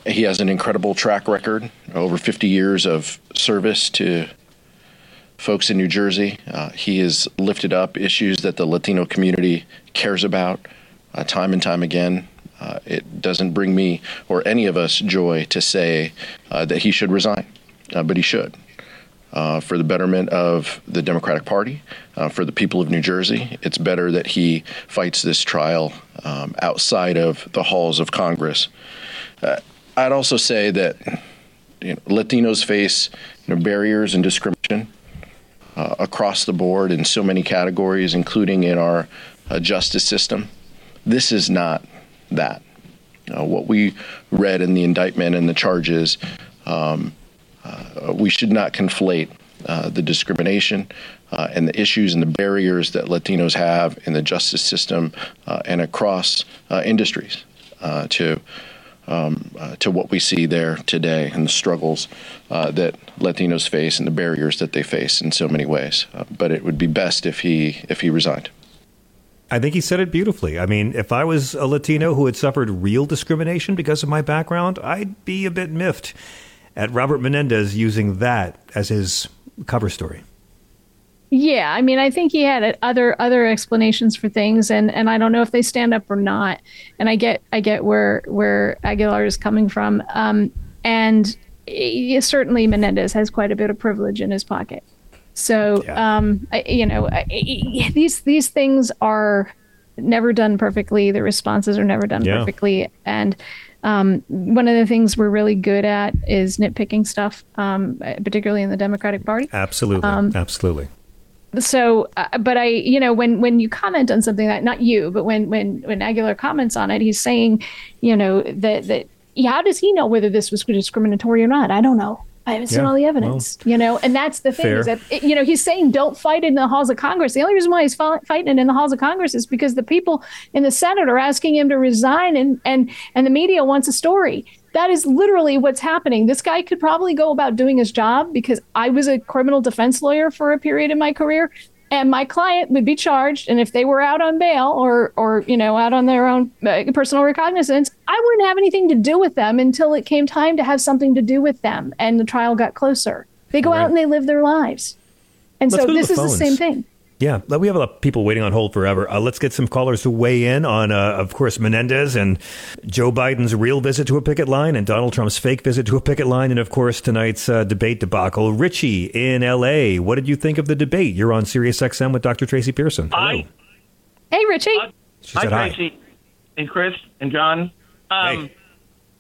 He has an incredible track record, over 50 years of service to folks in New Jersey. Uh, he has lifted up issues that the Latino community cares about uh, time and time again. Uh, it doesn't bring me or any of us joy to say uh, that he should resign, uh, but he should uh, for the betterment of the Democratic Party, uh, for the people of New Jersey. It's better that he fights this trial um, outside of the halls of Congress. Uh, I'd also say that you know, Latinos face you know, barriers and discrimination uh, across the board in so many categories, including in our uh, justice system. This is not that. Uh, what we read in the indictment and the charges. Um, we should not conflate uh, the discrimination uh, and the issues and the barriers that Latinos have in the justice system uh, and across uh, industries uh, to um, to what we see there today and the struggles that Latinos face and the barriers that they face in so many ways. but it would be best if he if he resigned. I think he said it beautifully. I mean, if I was a Latino who had suffered real discrimination because of my background, I'd be a bit miffed at Robert Menendez using that as his cover story. Yeah, I mean, I think he had other other explanations for things, and and I don't know if they stand up or not. And I get I get where where Aguilar is coming from, um, and he, certainly Menendez has quite a bit of privilege in his pocket. So, yeah. um, I, you know, I, these these things are never done perfectly. The responses are never done Yeah. perfectly, and um, one of the things we're really good at is nitpicking stuff, um, particularly in the Democratic Party. Absolutely. Um, Absolutely. So, uh, but I, you know, when when you comment on something that not you, but when when when Aguilar comments on it, he's saying, you know, that that yeah, how does he know whether this was discriminatory or not? I don't know. I haven't seen Yeah, all the evidence, you know, and that's the thing is that it- you know he's saying don't fight it in the halls of Congress. The only reason why he's fi- fighting it in the halls of Congress is because the people in the Senate are asking him to resign, and and and the media wants a story. That is literally what's happening. This guy could probably go about doing his job because I was a criminal defense lawyer for a period in my career, and my client would be charged, and if they were out on bail or or you know out on their own uh, personal recognizance, I wouldn't have anything to do with them until it came time to have something to do with them, and the trial got closer. They go Right. out and they live their lives, and Let's so this the is the same thing. Yeah, we have a lot of people waiting on hold forever. Uh, let's get some callers to weigh in on, uh, of course, Menendez and Joe Biden's real visit to a picket line and Donald Trump's fake visit to a picket line, and of course tonight's uh, debate debacle. Richie in L.A., what did you think of the debate? You're on Sirius XM with Dr. Tracy Pearson. Hello. I, Hey, Richie. She hi, said hi. Tracy, and Chris, and John. Um,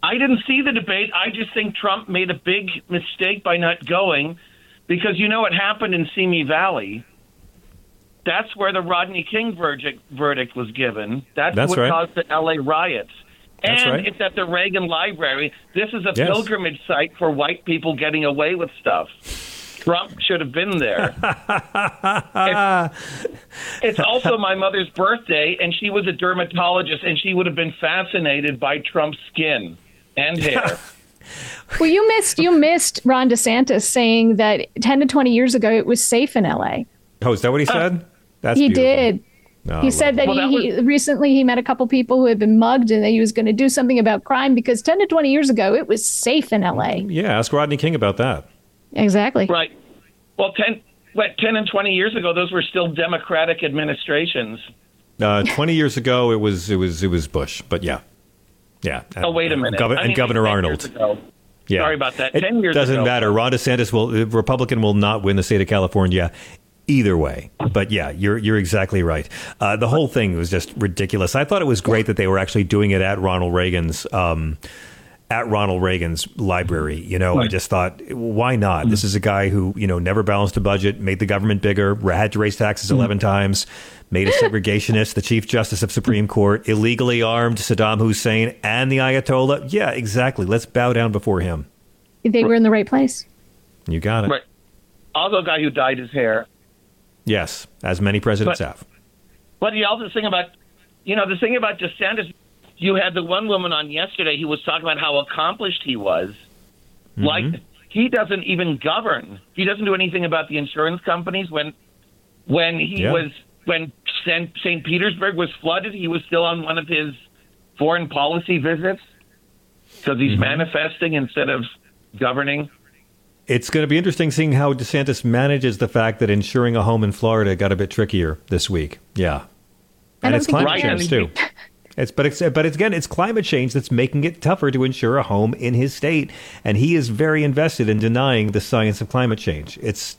I didn't see the debate. I just think Trump made a big mistake by not going because you know what happened in Simi Valley? That's where the Rodney King verdict, verdict was given. That's, That's what right. caused the LA riots. That's and right. it's at the Reagan Library. This is a Yes. pilgrimage site for white people getting away with stuff. Trump should have been there. it's, it's also my mother's birthday, and she was a dermatologist, and she would have been fascinated by Trump's skin and hair. Well, you missed you missed Ron DeSantis saying that ten to twenty years ago it was safe in L.A. Oh, is that what he said? Uh, That's he beautiful. did. I he said that, love he, he recently he met a couple people who had been mugged and that he was going to do something about crime because 10 to 20 years ago it was safe in LA. Yeah, ask Rodney King about that. Exactly. Right. Well, 10, what, 10 and 20 years ago, those were still Democratic administrations. Uh, Twenty years ago, it was it was it was Bush, but yeah, yeah. Oh, wait a minute. Gov- I and mean, Governor Arnold. Yeah. Sorry about that. It 10 years ago, doesn't ago. matter. Ron DeSantis will, the Republican will not win the state of California either way. But yeah, you're you're exactly right. Uh, the whole thing was just ridiculous. I thought it was great that they were actually doing it at Ronald Reagan's. Um, at Ronald Reagan's library, you know, I just thought, why not? This is a guy who, you know, never balanced a budget, made the government bigger, had to raise taxes 11 times, made a segregationist, the Chief Justice of Supreme Court, illegally armed Saddam Hussein and the Ayatollah. Yeah, exactly. Let's bow down before him. They were in the right place. You got it. Right. Also, a guy who dyed his hair. Yes, as many presidents But- have. But the other thing about, you know, the thing about DeSantis, you had the one woman on yesterday who was talking about how accomplished he was. Mm-hmm. Like, he doesn't even govern. He doesn't do anything about the insurance companies. When, when he Yeah. was, when St. Petersburg was flooded, he was still on one of his foreign policy visits because he's mm-hmm. manifesting instead of governing. It's going to be interesting seeing how DeSantis manages the fact that insuring a home in Florida got a bit trickier this week. Yeah, and it's climate he change too. It's but it's but it's again it's climate change that's making it tougher to insure a home in his state, and he is very invested in denying the science of climate change. It's.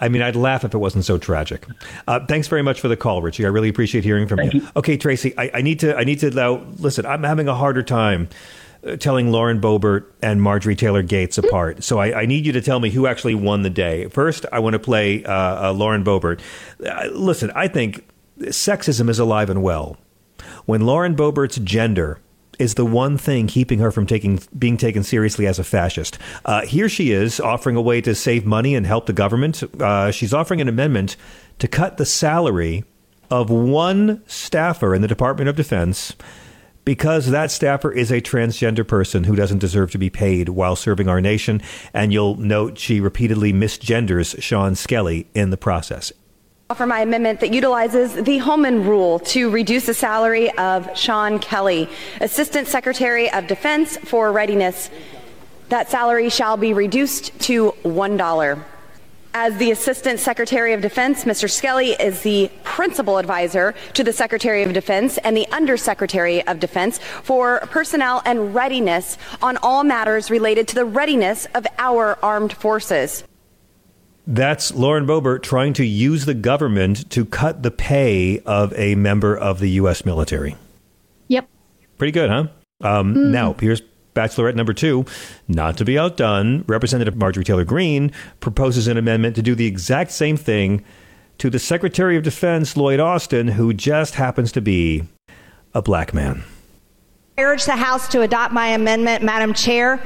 I mean, I'd laugh if it wasn't so tragic. Uh, thanks very much for the call, Richie. I really appreciate hearing from you. Okay, Tracy, I, I need to. I need to now listen. I'm having a harder time telling Lauren Boebert and Marjorie Taylor Gates apart. So I, I need you to tell me who actually won the day. First, I want to play uh, uh, Lauren Boebert. Uh, listen, I think sexism is alive and well. When Lauren Boebert's gender is the one thing keeping her from taking being taken seriously as a fascist. Uh, here she is offering a way to save money and help the government. Uh, she's offering an amendment to cut the salary of one staffer in the Department of Defense because that staffer is a transgender person who doesn't deserve to be paid while serving our nation. And you'll note she repeatedly misgenders Shawn Skelly in the process. offer my amendment that utilizes the Holman Rule to reduce the salary of Shawn Skelly, Assistant Secretary of Defense for Readiness. That salary shall be reduced to $1. As the Assistant Secretary of Defense, Mr. Skelly is the principal advisor to the Secretary of Defense and the Undersecretary of Defense for personnel and readiness on all matters related to the readiness of our armed forces. That's Lauren Boebert trying to use the government to cut the pay of a member of the U.S. military. Yep. Pretty good, huh? Um, Mm. Now, here's Bachelorette number two. Not to be outdone, Representative Marjorie Taylor Greene proposes an amendment to do the exact same thing to the Secretary of Defense, Lloyd Austin, who just happens to be a black man. I urge the House to adopt my amendment, Madam Chair,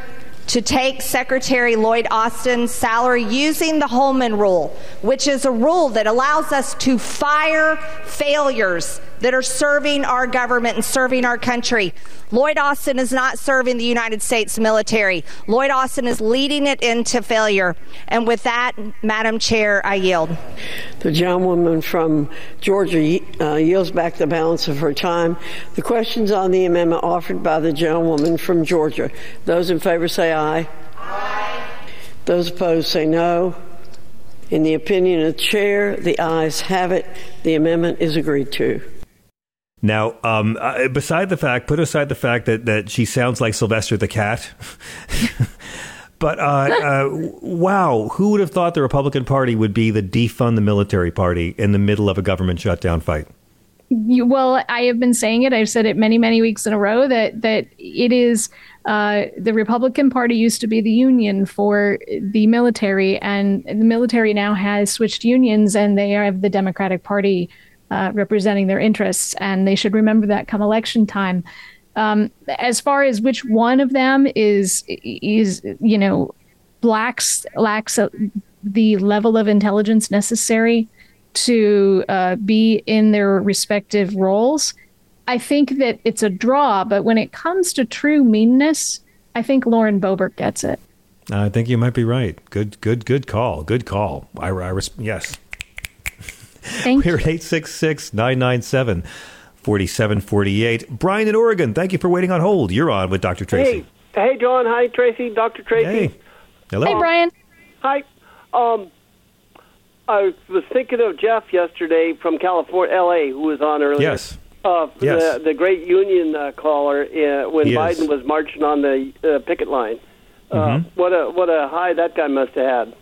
to take Secretary Lloyd Austin's salary using the Holman Rule, which is a rule that allows us to fire failures that are serving our government and serving our country. Lloyd Austin is not serving the United States military. Lloyd Austin is leading it into failure. And with that, Madam Chair, I yield. The gentlewoman from Georgia uh, yields back the balance of her time. The questions on the amendment offered by the gentlewoman from Georgia. Those in favor say aye. Aye. Those opposed say no. In the opinion of the chair, the ayes have it. The amendment is agreed to. Now, um, uh, beside the fact, put aside the fact that, that she sounds like Sylvester the cat. but uh, uh, wow, who would have thought the Republican Party would be the defund the military party in the middle of a government shutdown fight? You, well, I have been saying it. I've said it many, many weeks in a row that that it is uh, the Republican Party used to be the union for the military, and the military now has switched unions, and they have the Democratic Party uh, representing their interests, and they should remember that come election time. Um, as far as which one of them is is you know lacks lacks a, the level of intelligence necessary to uh, be in their respective roles. I think that it's a draw, but when it comes to true meanness, I think Lauren Boebert gets it. I think you might be right. Good, good, good call. Good call. I, I res- yes. Thank We're at 866 997 4748. Brian in Oregon, thank you for waiting on hold. You're on with Dr. Tracy. Hey, hey, John. Hi, Tracy. Dr. Tracy. Hey. Hello. Hey, Brian. Hi. Um, I was thinking of Jeff yesterday from California, L.A., who was on earlier. Yes. Uh, Yes. the, the great union uh, caller uh, when He is. Biden was marching on the uh, picket line. Uh, Mhm. What a what a high that guy must have had.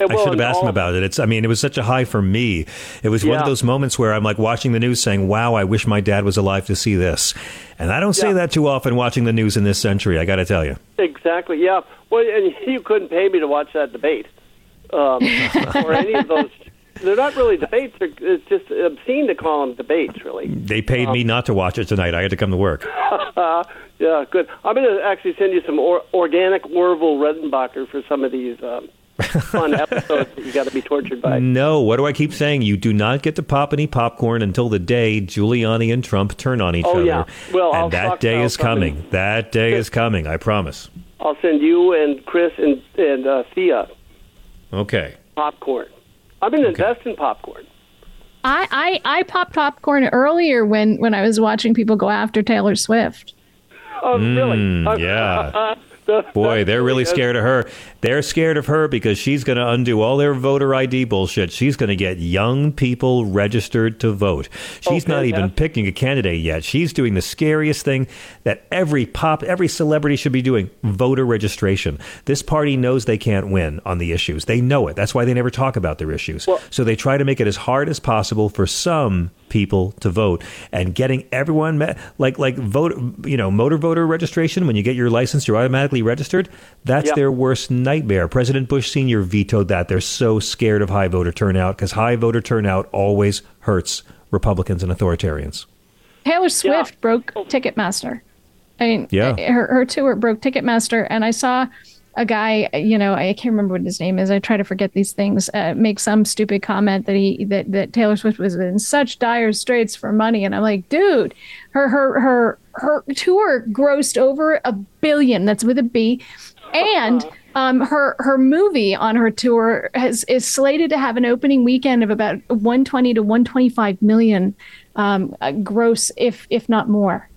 I well, should have asked him about it. It's, I mean, it was such a high for me. It was one of those moments where I'm like watching the news saying, wow, I wish my dad was alive to see this. And I don't say Yeah. that too often watching the news in this century, I got to tell you. Exactly. Yeah. Well, and you couldn't pay me to watch that debate um, or any of those. They're not really debates. They're, it's just obscene to call them debates, really. They paid Um, me not to watch it tonight. I had to come to work. yeah, good. I'm going to actually send you some or, organic Orville Redenbacher for some of these um, fun episodes that you got to be tortured by. No, what do I keep saying? You do not get to pop any popcorn until the day Giuliani and Trump turn on each Oh, other. yeah. Well, and I'll that day is coming. something. That day is coming. I promise. I'll send you and Chris and and uh, Thea Okay. popcorn. I'm going to invest in popcorn. I, I I popped popcorn earlier when when I was watching people go after Taylor Swift. Oh, really? Mm, yeah. Boy, they're really scared of her. They're scared of her because she's going to undo all their voter ID bullshit. She's going to get young people registered to vote. She's not even fantastic. picking a candidate yet. She's doing the scariest thing that every pop, every celebrity should be doing voter registration. This party knows they can't win on the issues. They know it. That's why they never talk about their issues. so they try to make it as hard as possible for some people to vote and getting everyone ma- like like vote you know motor voter registration when you get your license you're automatically registered that's their worst nightmare president bush senior vetoed that they're so scared of high voter turnout because high voter turnout always hurts republicans and authoritarians Taylor Swift broke Ticketmaster. I mean, Yeah. her her tour broke Ticketmaster, and I saw a guy. You know, I can't remember what his name is. I try to forget these things. Uh, make some stupid comment that he that that Taylor Swift was in such dire straits for money, and I'm like, dude, her her her her tour grossed over a billion. That's with a B, and. Um, her her movie on her tour has is slated to have an opening weekend of about 120 to 125 million um, uh, gross, if if not more.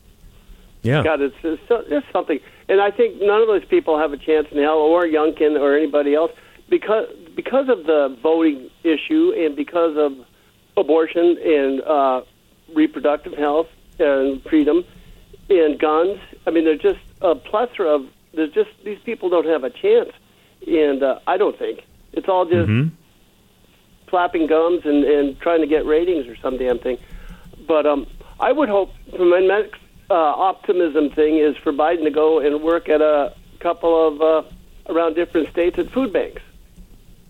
Yeah. God, it's, it's, it's something. And I think none of those people have a chance in hell, or Youngkin, or anybody else, because because of the voting issue and because of abortion and uh, reproductive health and freedom and guns. I mean, there's just a plethora of. There's just these people don't have a chance, and uh, I don't think it's all just Mhm. flapping gums and, and trying to get ratings or some damn thing. But um, I would hope for my next uh, optimism thing is for Biden to go and work at a couple of uh, around different states at food banks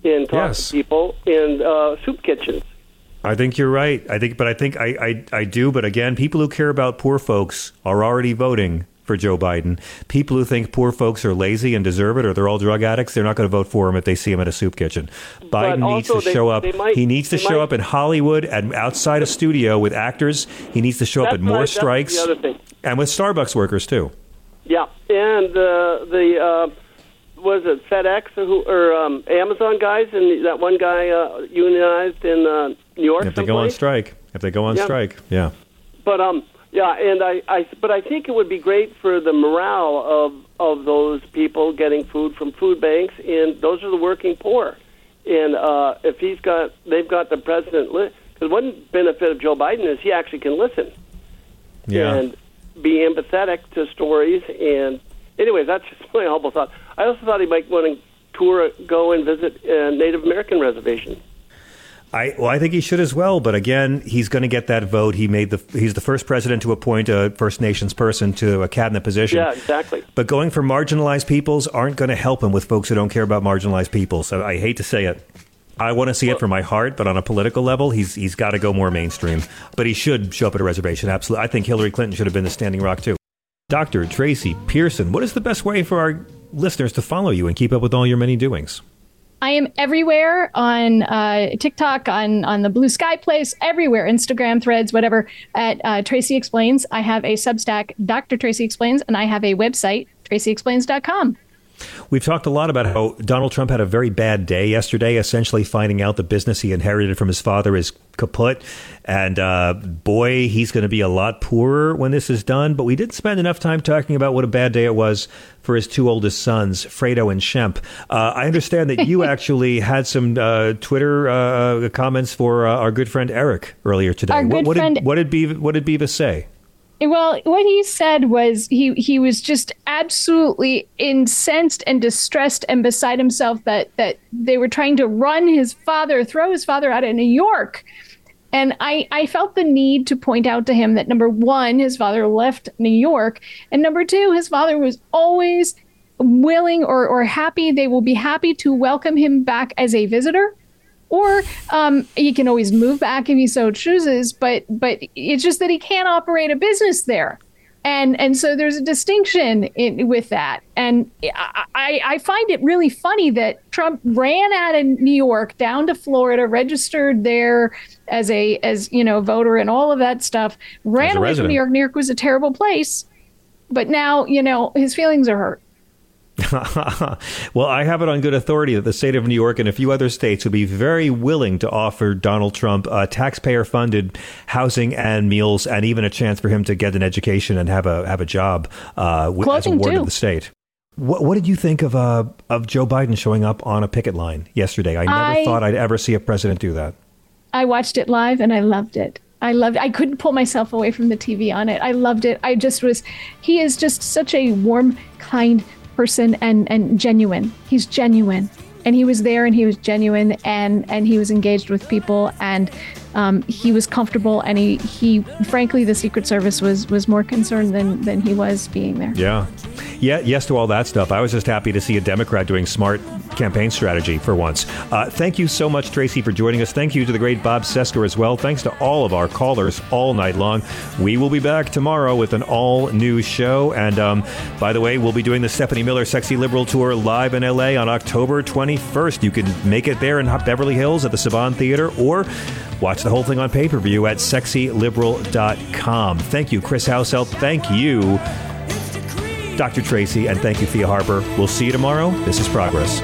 and talk Yes. to people in uh, soup kitchens. I think you're right. I think, but I think I, I, I do. But again, people who care about poor folks are already voting for Joe Biden. People who think poor folks are lazy and deserve it, or they're all drug addicts, they're not going to vote for him if they see him at a soup kitchen. Biden needs to they- show up. might- he needs to show might- up in Hollywood and outside a studio with actors. He needs to show up at more right, strikes the other thing. and with Starbucks workers too. Yeah, and uh, the uh, was it FedEx or, who, or um, Amazon guys, and that one guy uh, unionized in uh, New York. If they go on strike, if they go on Yeah. strike, yeah. But um, yeah, and I, I, but I think it would be great for the morale of of those people getting food from food banks, and those are the working poor. And uh, if he's got, they've got the president. Because one benefit of Joe Biden is he actually can listen Yeah. and be empathetic to stories. And anyway, that's just my humble thought. I also thought he might want to tour, go and visit a Native American reservation. I well, I think he should as well. But again, he's going to get that vote. He made the he's the first president to appoint a First Nations person to a cabinet position. Yeah, exactly. But going for marginalized peoples aren't going to help him with folks who don't care about marginalized people. So I hate to say it. I want to see it from my heart, but on a political level, he's he's got to go more mainstream. But he should show up at a reservation. Absolutely. I think Hillary Clinton should have been the standing rock too. Dr. Tracy Pearson, what is the best way for our listeners to follow you and keep up with all your many doings? I am everywhere on uh, TikTok, on on the Bluesky Place, everywhere, Instagram, Threads, whatever. At uh, Tracy Explains, I have a Substack, Dr. Tracy Explains, and I have a website, TracyExplains.com. We've talked a lot about how Donald Trump had a very bad day yesterday, essentially finding out the business he inherited from his father is kaput. And uh, boy, he's going to be a lot poorer when this is done. But we didn't spend enough time talking about what a bad day it was for his two oldest sons, Fredo and Shemp. Uh, I understand that you actually had some uh, Twitter uh, comments for uh, our good friend Eric earlier today. Our what, good what friend- did what did Beavis, what did Beavis say? Well, what he said was he he was just absolutely incensed and distressed and beside himself that that they were trying to run his father, throw his father out of New York. And I, I felt the need to point out to him that number one, his father left New York, and number two, his father was always willing or, or happy. They will be happy to welcome him back as a visitor or um, he can always move back if he so chooses. But but it's just that he can't operate a business there, and and so there's a distinction in, with that. And I, I find it really funny that Trump ran out of New York down to Florida, registered there as a as you know voter and all of that stuff. Ran away resident. from New York. New York was a terrible place, but now you know his feelings are hurt. well, I have it on good authority that the state of New York and a few other states would be very willing to offer Donald Trump uh, taxpayer funded housing and meals and even a chance for him to get an education and have a have a job uh, as a ward too. of the state. What, what did you think of uh, of Joe Biden showing up on a picket line yesterday? I never I- thought I'd ever see a president do that. I watched it live and I loved it. I loved I couldn't pull myself away from the TV on it. I loved it. I just was he is just such a warm, kind person and and genuine. He's genuine. And he was there and he was genuine and and he was engaged with people and um, he was comfortable and he he frankly the Secret Service was was more concerned than than he was being there. Yeah. Yeah, yes to all that stuff. I was just happy to see a Democrat doing smart campaign strategy for once. Uh, thank you so much, Tracy, for joining us. Thank you to the great Bob Cesca as well. Thanks to all of our callers all night long. We will be back tomorrow with an all new show. And um, by the way, we'll be doing the Stephanie Miller Sexy Liberal Tour live in LA on October 21st. You can make it there in Beverly Hills at the Saban Theater or watch the whole thing on pay per view at sexyliberal.com. Thank you, Chris Housel. Thank you. Dr. Tracy, and thank you, Thea Harper. We'll see you tomorrow. This is Progress.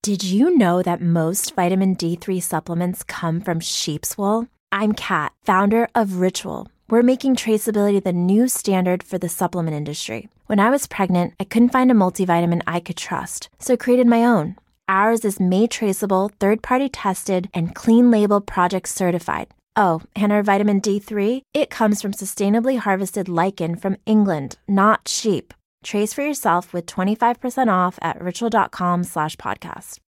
Did you know that most vitamin D3 supplements come from sheep's wool? I'm Kat, founder of Ritual. We're making traceability the new standard for the supplement industry. When I was pregnant, I couldn't find a multivitamin I could trust, so I created my own. Ours is made traceable, third party tested, and clean label project certified. Oh, and our vitamin D3? It comes from sustainably harvested lichen from England, not sheep. Trace for yourself with 25% off at ritual.com slash podcast.